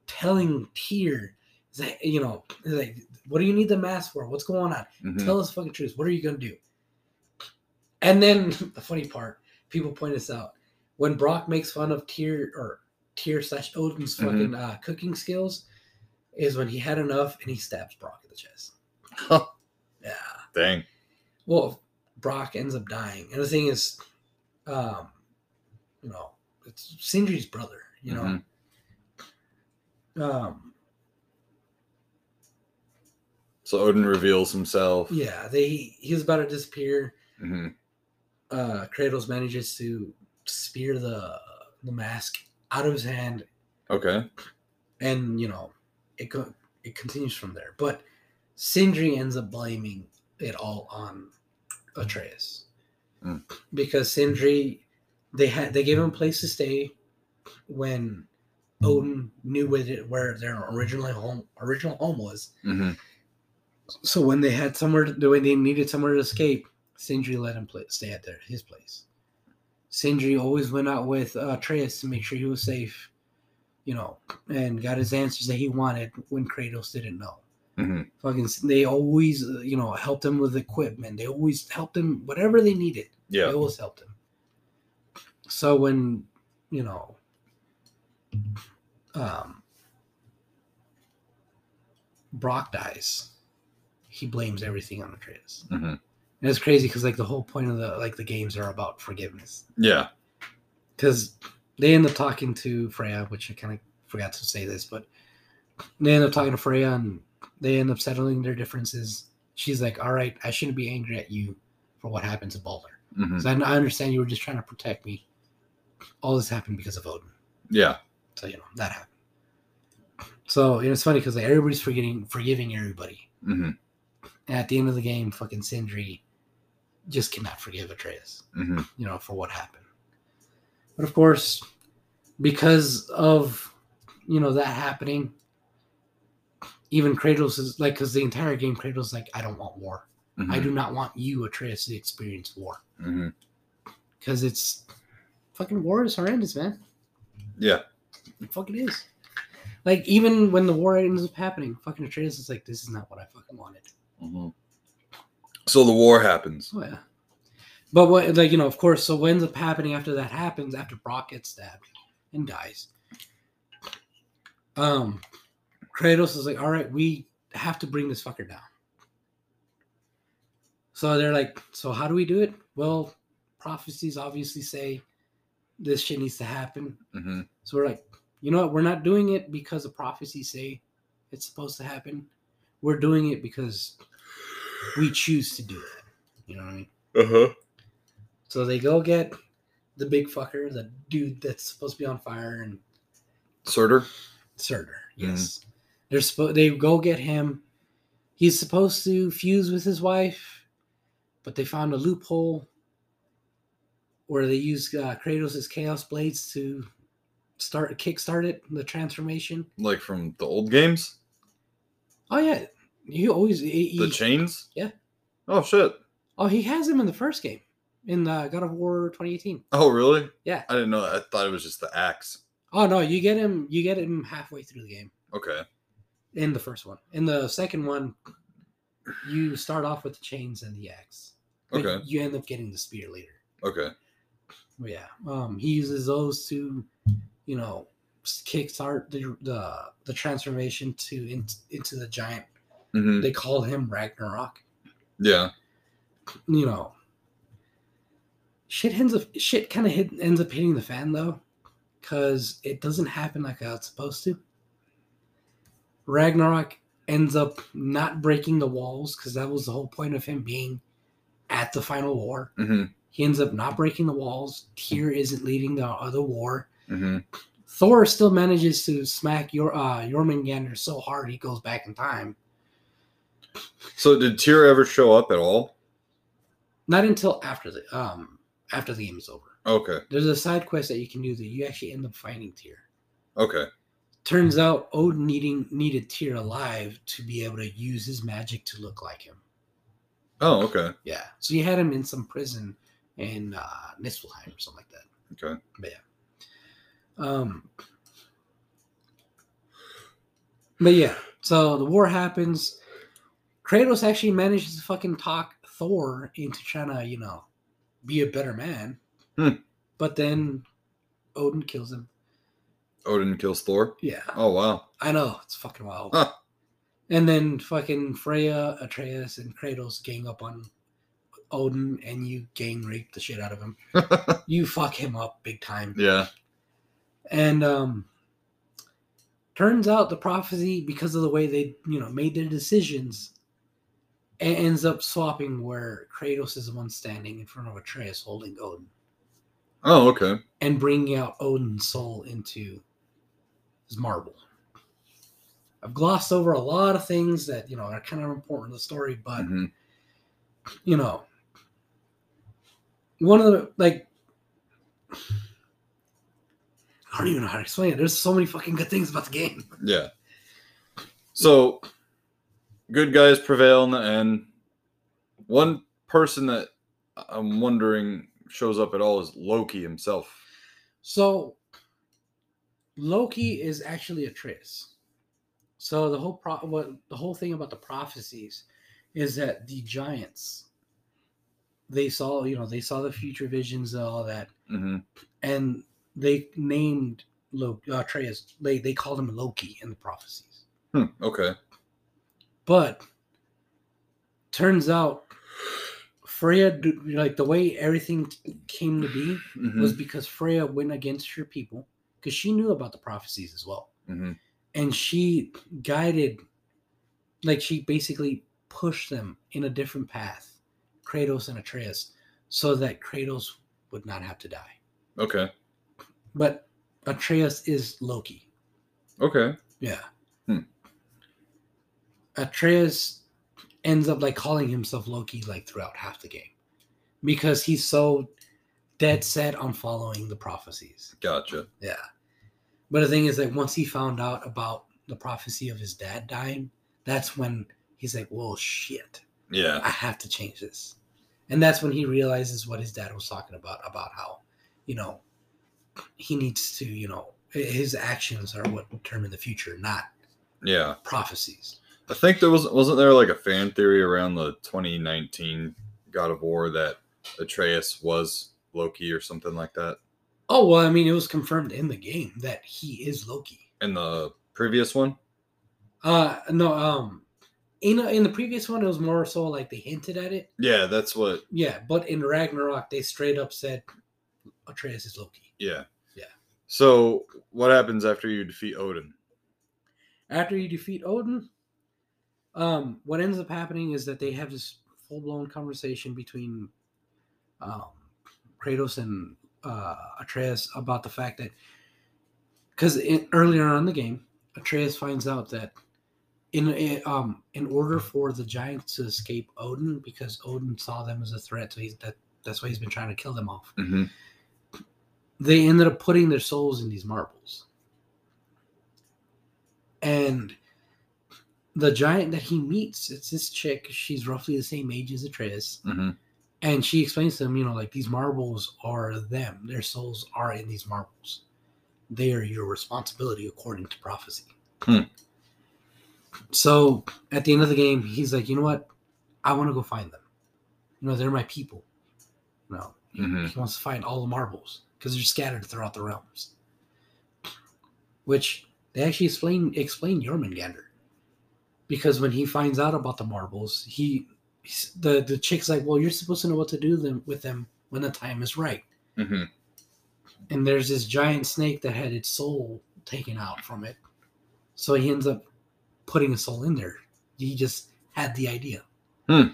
telling Tyr, like, "You know, like, what do you need the mask for? What's going on? hmm Tell us the fucking truth. What are you gonna do?" And then the funny part, people point this out when Brock makes fun of Tyr or Tyr slash Odin's Mhm. fucking uh, cooking skills, is when he had enough and he stabs Brock in the chest. Huh. Yeah. Dang. Well, Brock ends up dying, and the thing is, um, you know, it's Sindri's brother. You know, um, So Odin reveals himself. yeah, they he's about to disappear. hmm Uh, Kratos manages to spear the the mask out of his hand, Okay. and you know, it go, it continues from there. But Sindri ends up blaming it all on Atreus Mm. because Sindri they had they gave him a place to stay when Odin knew where, it, where their original home original home was. hmm So when they had somewhere, to, when they needed somewhere to escape, Sindri let him play, stay at their his place. Sindri always went out with uh, Atreus to make sure he was safe, you know, and got his answers that he wanted when Kratos didn't know. hmm Fucking, they always, uh, you know, helped him with equipment. They always helped him whatever they needed. Yeah. They always helped him. So when, you know, um, Brock dies, he blames everything on Atreus. hmm And it's crazy because like the whole point of the like the games are about forgiveness. Yeah. Because they end up talking to Freya, which I kind of forgot to say this, but they end up talking to Freya and they end up settling their differences. She's like, "All right, I shouldn't be angry at you for what happened to Baldur. hmm 'Cause I, I understand you were just trying to protect me. All this happened because of Odin. Yeah. So you know that happened. So you know, it's funny because like everybody's forgetting forgiving everybody. hmm And at the end of the game, fucking Sindri just cannot forgive Atreus. hmm you know, for what happened. But of course, because of you know that happening, even Kratos is like, because the entire game, Kratos is like, I don't want war. Mm-hmm. I do not want you, Atreus, to experience war because it's fucking war is horrendous, man. Yeah. It fucking is. Like even when the war ends up happening, fucking Atreus is like, this is not what I fucking wanted. Hmm So the war happens. Oh yeah. But what like you know, of course, so what ends up happening after that happens, after Brock gets stabbed and dies. Um Kratos is like, all right, we have to bring this fucker down. So they're like, so how do we do it? Well, prophecies obviously say this shit needs to happen. hmm So we're like, you know what? We're not doing it because the prophecies say it's supposed to happen. We're doing it because we choose to do it. You know what I mean? Uh huh. So they go get the big fucker, the dude that's supposed to be on fire, and Surtur. Surtur. Yes, they're supposed. They go get him. He's supposed to fuse with his wife, but they found a loophole where they use uh, Kratos' Chaos Blades to start kickstart it, the transformation. Like from the old games. Oh yeah, he always he, The he- chains. Yeah. Oh shit. oh he has him in the first game. in the God of War 2018. Oh, really? Yeah. I didn't know that. I thought it was just the axe. Oh no, you get him. You get him halfway through the game Okay. in the first one. In the second one, you start off with the chains and the axe. Okay. You end up getting the spear later. Okay. But yeah, um, he uses those to, you know, kickstart the the, the transformation to in, into the giant. Hmm They call him Ragnarok. Yeah. You know, shit ends up shit kind of hit, ends up hitting the fan though, because it doesn't happen like how it's supposed to. Ragnarok ends up not breaking the walls because that was the whole point of him being at the final war. hmm He ends up not breaking the walls. Tyr isn't leading the other war. hmm Thor still manages to smack your uh Jormungandr so hard he goes back in time. So did Tyr ever show up at all? Not until after the um after the game is over. Okay. There's a side quest that you can do that you actually end up finding Tyr. Okay. Turns out Odin needing needed Tyr alive to be able to use his magic to look like him. Oh, okay. Yeah. So you had him in some prison in uh Niflheim or something like that. Okay. But yeah. Um But yeah, so the war happens. Kratos actually manages to fucking talk Thor into trying to, you know, be a better man. Hmm. But then Odin kills him. Odin kills Thor. Yeah. Oh wow. I know, it's fucking wild. Huh. And then fucking Freya, Atreus, and Kratos gang up on Odin and you gang rape the shit out of him. You fuck him up big time. yeah. And um turns out the prophecy, because of the way they, you know, made their decisions, it ends up swapping where Kratos is the one standing in front of Atreus holding Odin Oh, okay. and bringing out Odin's soul into his marble. I've glossed over a lot of things that, you know, are kind of important to the story, but Mhm. you know, one of the like I don't even know how to explain it. There's so many fucking good things about the game. Yeah. So, good guys prevail in the end. One person that I'm wondering shows up at all is Loki himself. So Loki is actually Atreus. So the whole pro what the whole thing about the prophecies is that the giants they saw, you know, they saw the future visions and all that, hmm and they named Loki, uh, Atreus. They they called him Loki in the prophecies. Hmm. Okay. But turns out Freya, like the way everything came to be, hmm was because Freya went against her people because she knew about the prophecies as well. hmm And she guided, like, she basically pushed them in a different path, Kratos and Atreus, so that Kratos would not have to die. Okay. But Atreus is Loki. Okay. Yeah. Atreus ends up like calling himself Loki like throughout half the game because he's so dead set on following the prophecies. Gotcha. Yeah. But the thing is that once he found out about the prophecy of his dad dying, that's when he's like, "Whoa, shit! Yeah. I have to change this." And that's when he realizes what his dad was talking about about how, you know, he needs to, you know, his actions are what determine the future, not Yeah. prophecies. I think there was wasn't there like a fan theory around the 2019 God of War that Atreus was Loki or something like that. Oh well, I mean, it was confirmed in the game that he is Loki. In the previous one? Uh, no, um, in in the previous one, it was more so like they hinted at it. Yeah, that's what Yeah, but in Ragnarok, they straight up said Atreus is Loki. yeah. Yeah. So what happens after you defeat Odin? After you defeat Odin, um, what ends up happening is that they have this full blown conversation between um, Kratos and uh, Atreus about the fact that because earlier on in the game, Atreus finds out that in in, um in order for the giants to escape Odin, because Odin saw them as a threat, so he's that that's why he's been trying to kill them off. Mm-hmm. they ended up putting their souls in these marbles. And the giant that he meets, it's this chick. She's roughly the same age as Atreus, Mm-hmm. And she explains to him, you know, like these marbles are them. Their souls are in these marbles. They are your responsibility according to prophecy. Hmm. So at the end of the game, he's like, you know what? I want to go find them. You know, they're my people. No, he, Mhm. he wants to find all the marbles because they're scattered throughout the realms. Which they actually explain explain Jormungandr. Because when he finds out about the marbles, he he's- the the chick's like, "Well, you're supposed to know what to do them with them when the time is right." hmm And there's this giant snake that had its soul taken out from it, so he ends up putting a soul in there. He just had the idea. Hmm.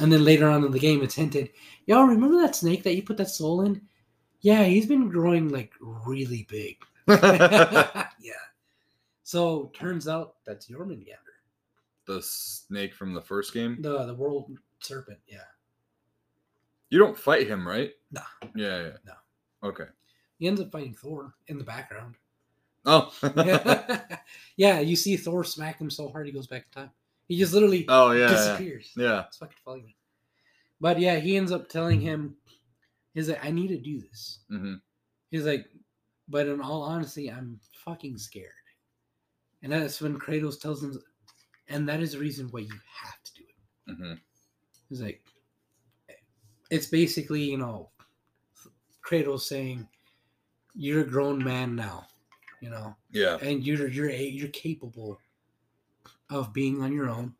And then later on in the game, it's hinted, "Y'all remember that snake that you put that soul in? Yeah, he's been growing like really big." yeah. So turns out that's Jormungandr, the snake from the first game. the the world serpent. Yeah. You don't fight him, right? Nah. Yeah, yeah. No. Okay. He ends up fighting Thor in the background. Oh. yeah, you see Thor smack him so hard he goes back in time. He just literally oh yeah. Yeah. disappears. yeah. It's fucking funny. But yeah, he ends up telling him, he's like, I need to do this. hmm He's like, but in all honesty, I'm fucking scared. And that's when Kratos tells him, and that is the reason why you have to do it. hmm He's like, it's basically, you know, Kratos saying, you're a grown man now, you know, Yeah. and you're you're a, you're capable of being on your own.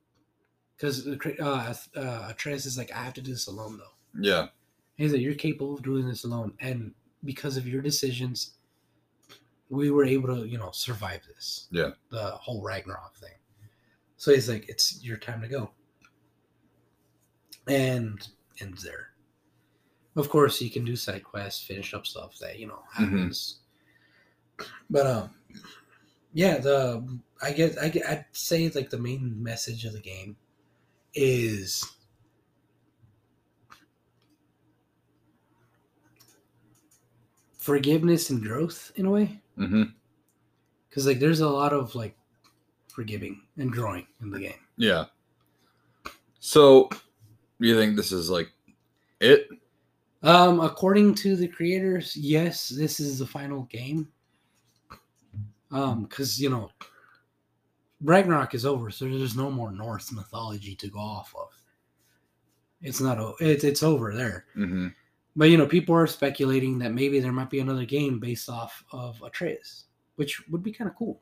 Because uh, uh, Atreus is like, I have to do this alone though. Yeah. He's like, you're capable of doing this alone, and because of your decisions, we were able to, you know, survive this. Yeah. The whole Ragnarok thing. So he's like, it's your time to go. And ends there. Of course, you can do side quests, finish up stuff that you know Mhm. happens. But um, yeah, the I guess I I'd say like the main message of the game is forgiveness and growth in a way hmm because like there's a lot of like forgiving and growing in the game. Yeah. So, you think this is like it? um according to the creators yes this is the final game. Um because you know ragnarok is over so there's no more norse mythology to go off of. It's not o- it's, it's over there. Hmm but you know people are speculating that maybe there might be another game based off of atreus which would be kind of cool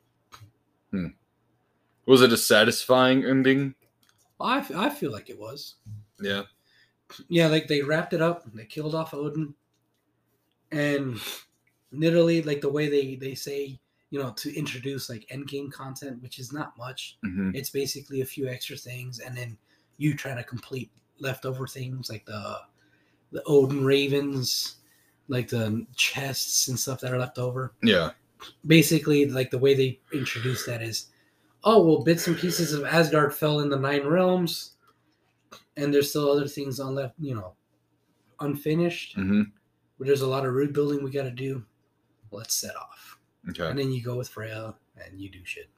Was it a satisfying ending? I, I feel like it was Yeah. yeah, like they wrapped it up. They killed off Odin, and literally, like the way they they say, you know, to introduce like end game content, which is not much. hmm It's basically a few extra things, and then you try to complete leftover things like the the Odin ravens, like the chests and stuff that are left over. Yeah. Basically, like the way they introduce that is, oh well, bits and pieces of Asgard fell in the nine realms, and there's still other things on left, you know, unfinished. hmm Where there's a lot of rebuilding we got to do. Let's set off, Okay. and then you go with Freya and you do shit.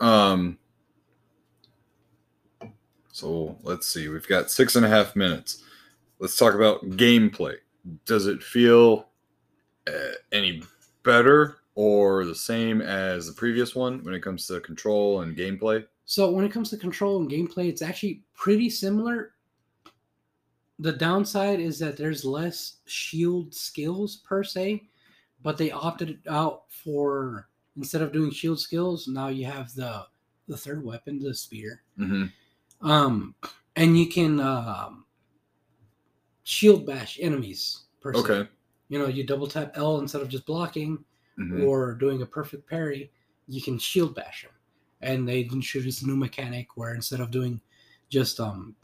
Um. So let's see. We've got six and a half minutes. Let's talk about gameplay. Does it feel uh, any better or the same as the previous one when it comes to control and gameplay? So when it comes to control and gameplay, it's actually pretty similar. The downside is that there's less shield skills per se, but they opted out for instead of doing shield skills, now you have the the third weapon, the spear. hmm Um, and you can um, shield bash enemies per se. Okay. You know, you double tap L instead of just blocking hmm or doing a perfect parry, you can shield bash them. And they introduced a new mechanic where instead of doing just um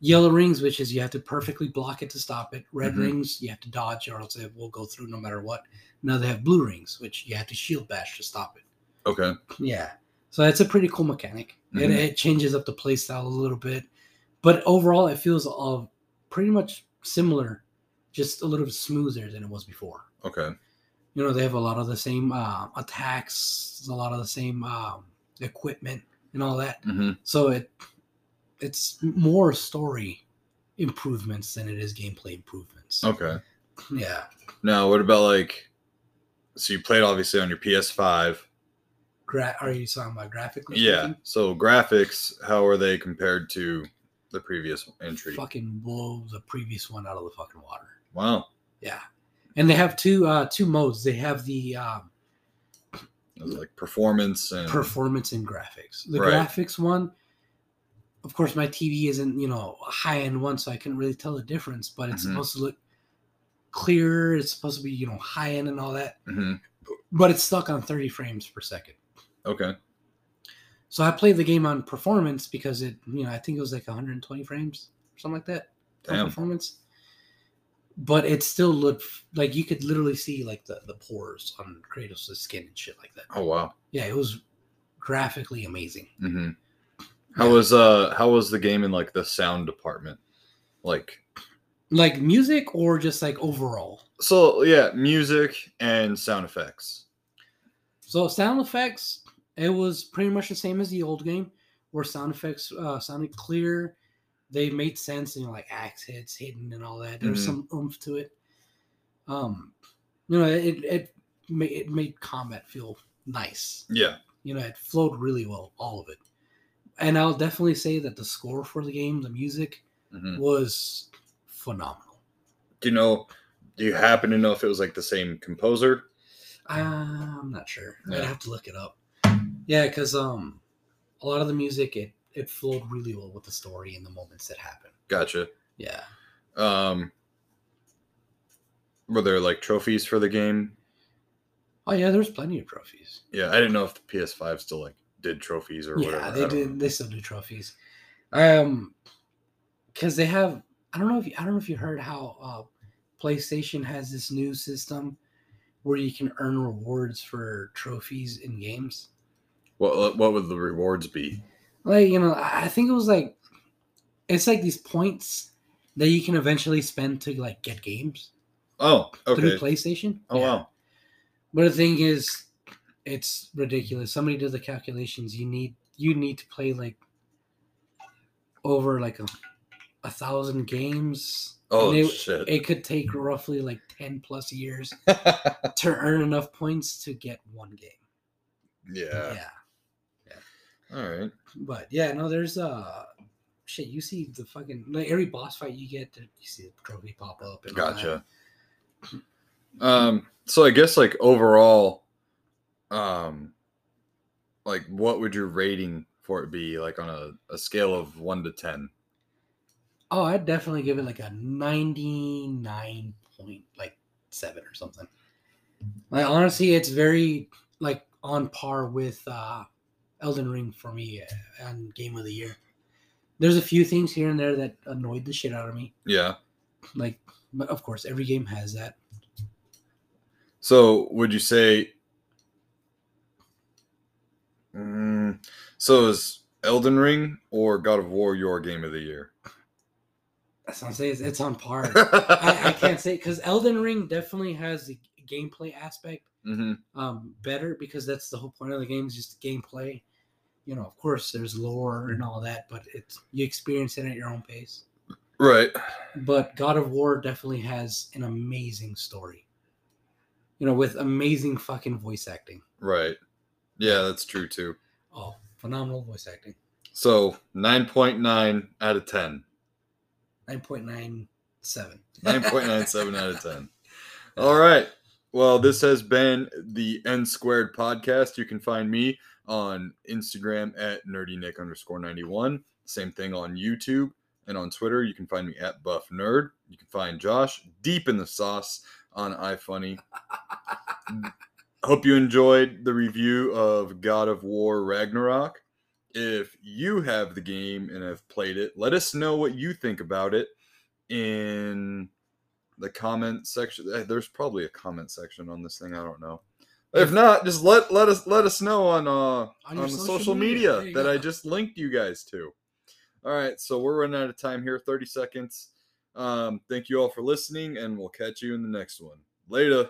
yellow rings, which is you have to perfectly block it to stop it, red Mhm. rings you have to dodge or else it will go through no matter what. Now they have blue rings, which you have to shield bash to stop it. Okay. Yeah. So that's a pretty cool mechanic. Mhm. It, it changes up the playstyle a little bit. But overall it feels uh, pretty much similar, just a little bit smoother than it was before Okay. You know they have a lot of the same uh, attacks a lot of the same um, equipment and all that hmm so it it's more story improvements than it is gameplay improvements. Okay. Yeah. Now, what about like? So you played obviously on your PS5. Gra- are you talking about graphically? Yeah. speaking? So graphics, how are they compared to the previous entry? Fucking blow the previous one out of the fucking water. Wow. Yeah. And they have two uh two modes. They have the um like performance and performance and graphics. The Right. graphics one, of course, my TV isn't you know a high end one, so I couldn't really tell the difference. But it's Mhm. supposed to look clearer. It's supposed to be you know high end and all that. Mhm. But it's stuck on 30 frames per second. Okay. So I played the game on performance because it you know I think it was like 120 frames or something like that. Damn. performance. But it still looked like you could literally see like the, the pores on Kratos' skin and shit like that. Oh wow. Yeah, it was graphically amazing. hmm How was uh how was the game in like the sound department? Like Like music or just like overall. so yeah, music and sound effects. So sound effects, it was pretty much the same as the old game, where sound effects uh, sounded clear. They made sense, you know, like axe hits, hidden, and all that. There's Mhm. some oomph to it. Um, you know, it it made it made combat feel nice. Yeah. You know, it flowed really well, all of it. And I'll definitely say that the score for the game, the music, hmm was phenomenal. Do you know? Do you happen to know if it was like the same composer? I'm not sure. I'd have to look it up. Yeah, because um, a lot of the music it it flowed really well with the story and the moments that happened. Gotcha. Yeah. Um, were there like trophies for the game? Oh yeah, there's plenty of trophies. Yeah, I didn't know if the PS5 still like did trophies or Yeah, whatever. I they did. know. They still do trophies. Um, because they have. I don't know if you, I don't know if you heard how uh, PlayStation has this new system where you can earn rewards for trophies in games. What what would the rewards be? Like you know i think it was like it's like these points that you can eventually spend to like get games Oh, through okay. playstation Oh Yeah. wow. but the thing is it's ridiculous somebody did the calculations you need you need to play like over like a, a thousand games Oh it, shit. it could take roughly like 10 plus years to earn enough points to get one game yeah. yeah All right. But yeah, no, there's uh shit. You see the fucking like every boss fight you get, you see the trophy pop up. And all that. Gotcha. Um. So I guess like overall, um, like what would your rating for it be? Like on a, a scale of one to ten. Oh, I'd definitely give it like a ninety nine point like seven or something. Like honestly, it's very like on par with uh Elden Ring for me uh, and Game of the Year. There's a few things here and there that annoyed the shit out of me. Yeah. Like, but of course, every game has that. So would you say? Mm, so is Elden Ring or God of War your game of the year? That's what I'm saying. It's, it's on par. I, I can't say because Elden Ring definitely has the gameplay aspect hmm um, better because that's the whole point of the game is just gameplay. You know, of course, there's lore and mm-hmm. all that, but it's you experience it at your own pace. Right. But God of War definitely has an amazing story. You know, with amazing fucking voice acting. Right. Yeah, that's true too. Oh, phenomenal voice acting. So nine point nine out of ten. Nine point nine seven. 9.97 out of 10. All right. Well, this has been the N Squared podcast. You can find me on Instagram at nerdynick underscore 91. Same thing on YouTube and on Twitter. You can find me at Buff Nerd. You can find Josh deep in the sauce on iFunny. Hope you enjoyed the review of God of War Ragnarok. If you have the game and have played it, let us know what you think about it in the comment section. Eh, There's probably a comment section on this thing. I don't know. If not, just let let us let us know on uh on, your the social social media. media, that I just linked you guys to. All right, so we're running out of time here. Thirty seconds. Um, thank you all for listening, and we'll catch you in the next one. Later.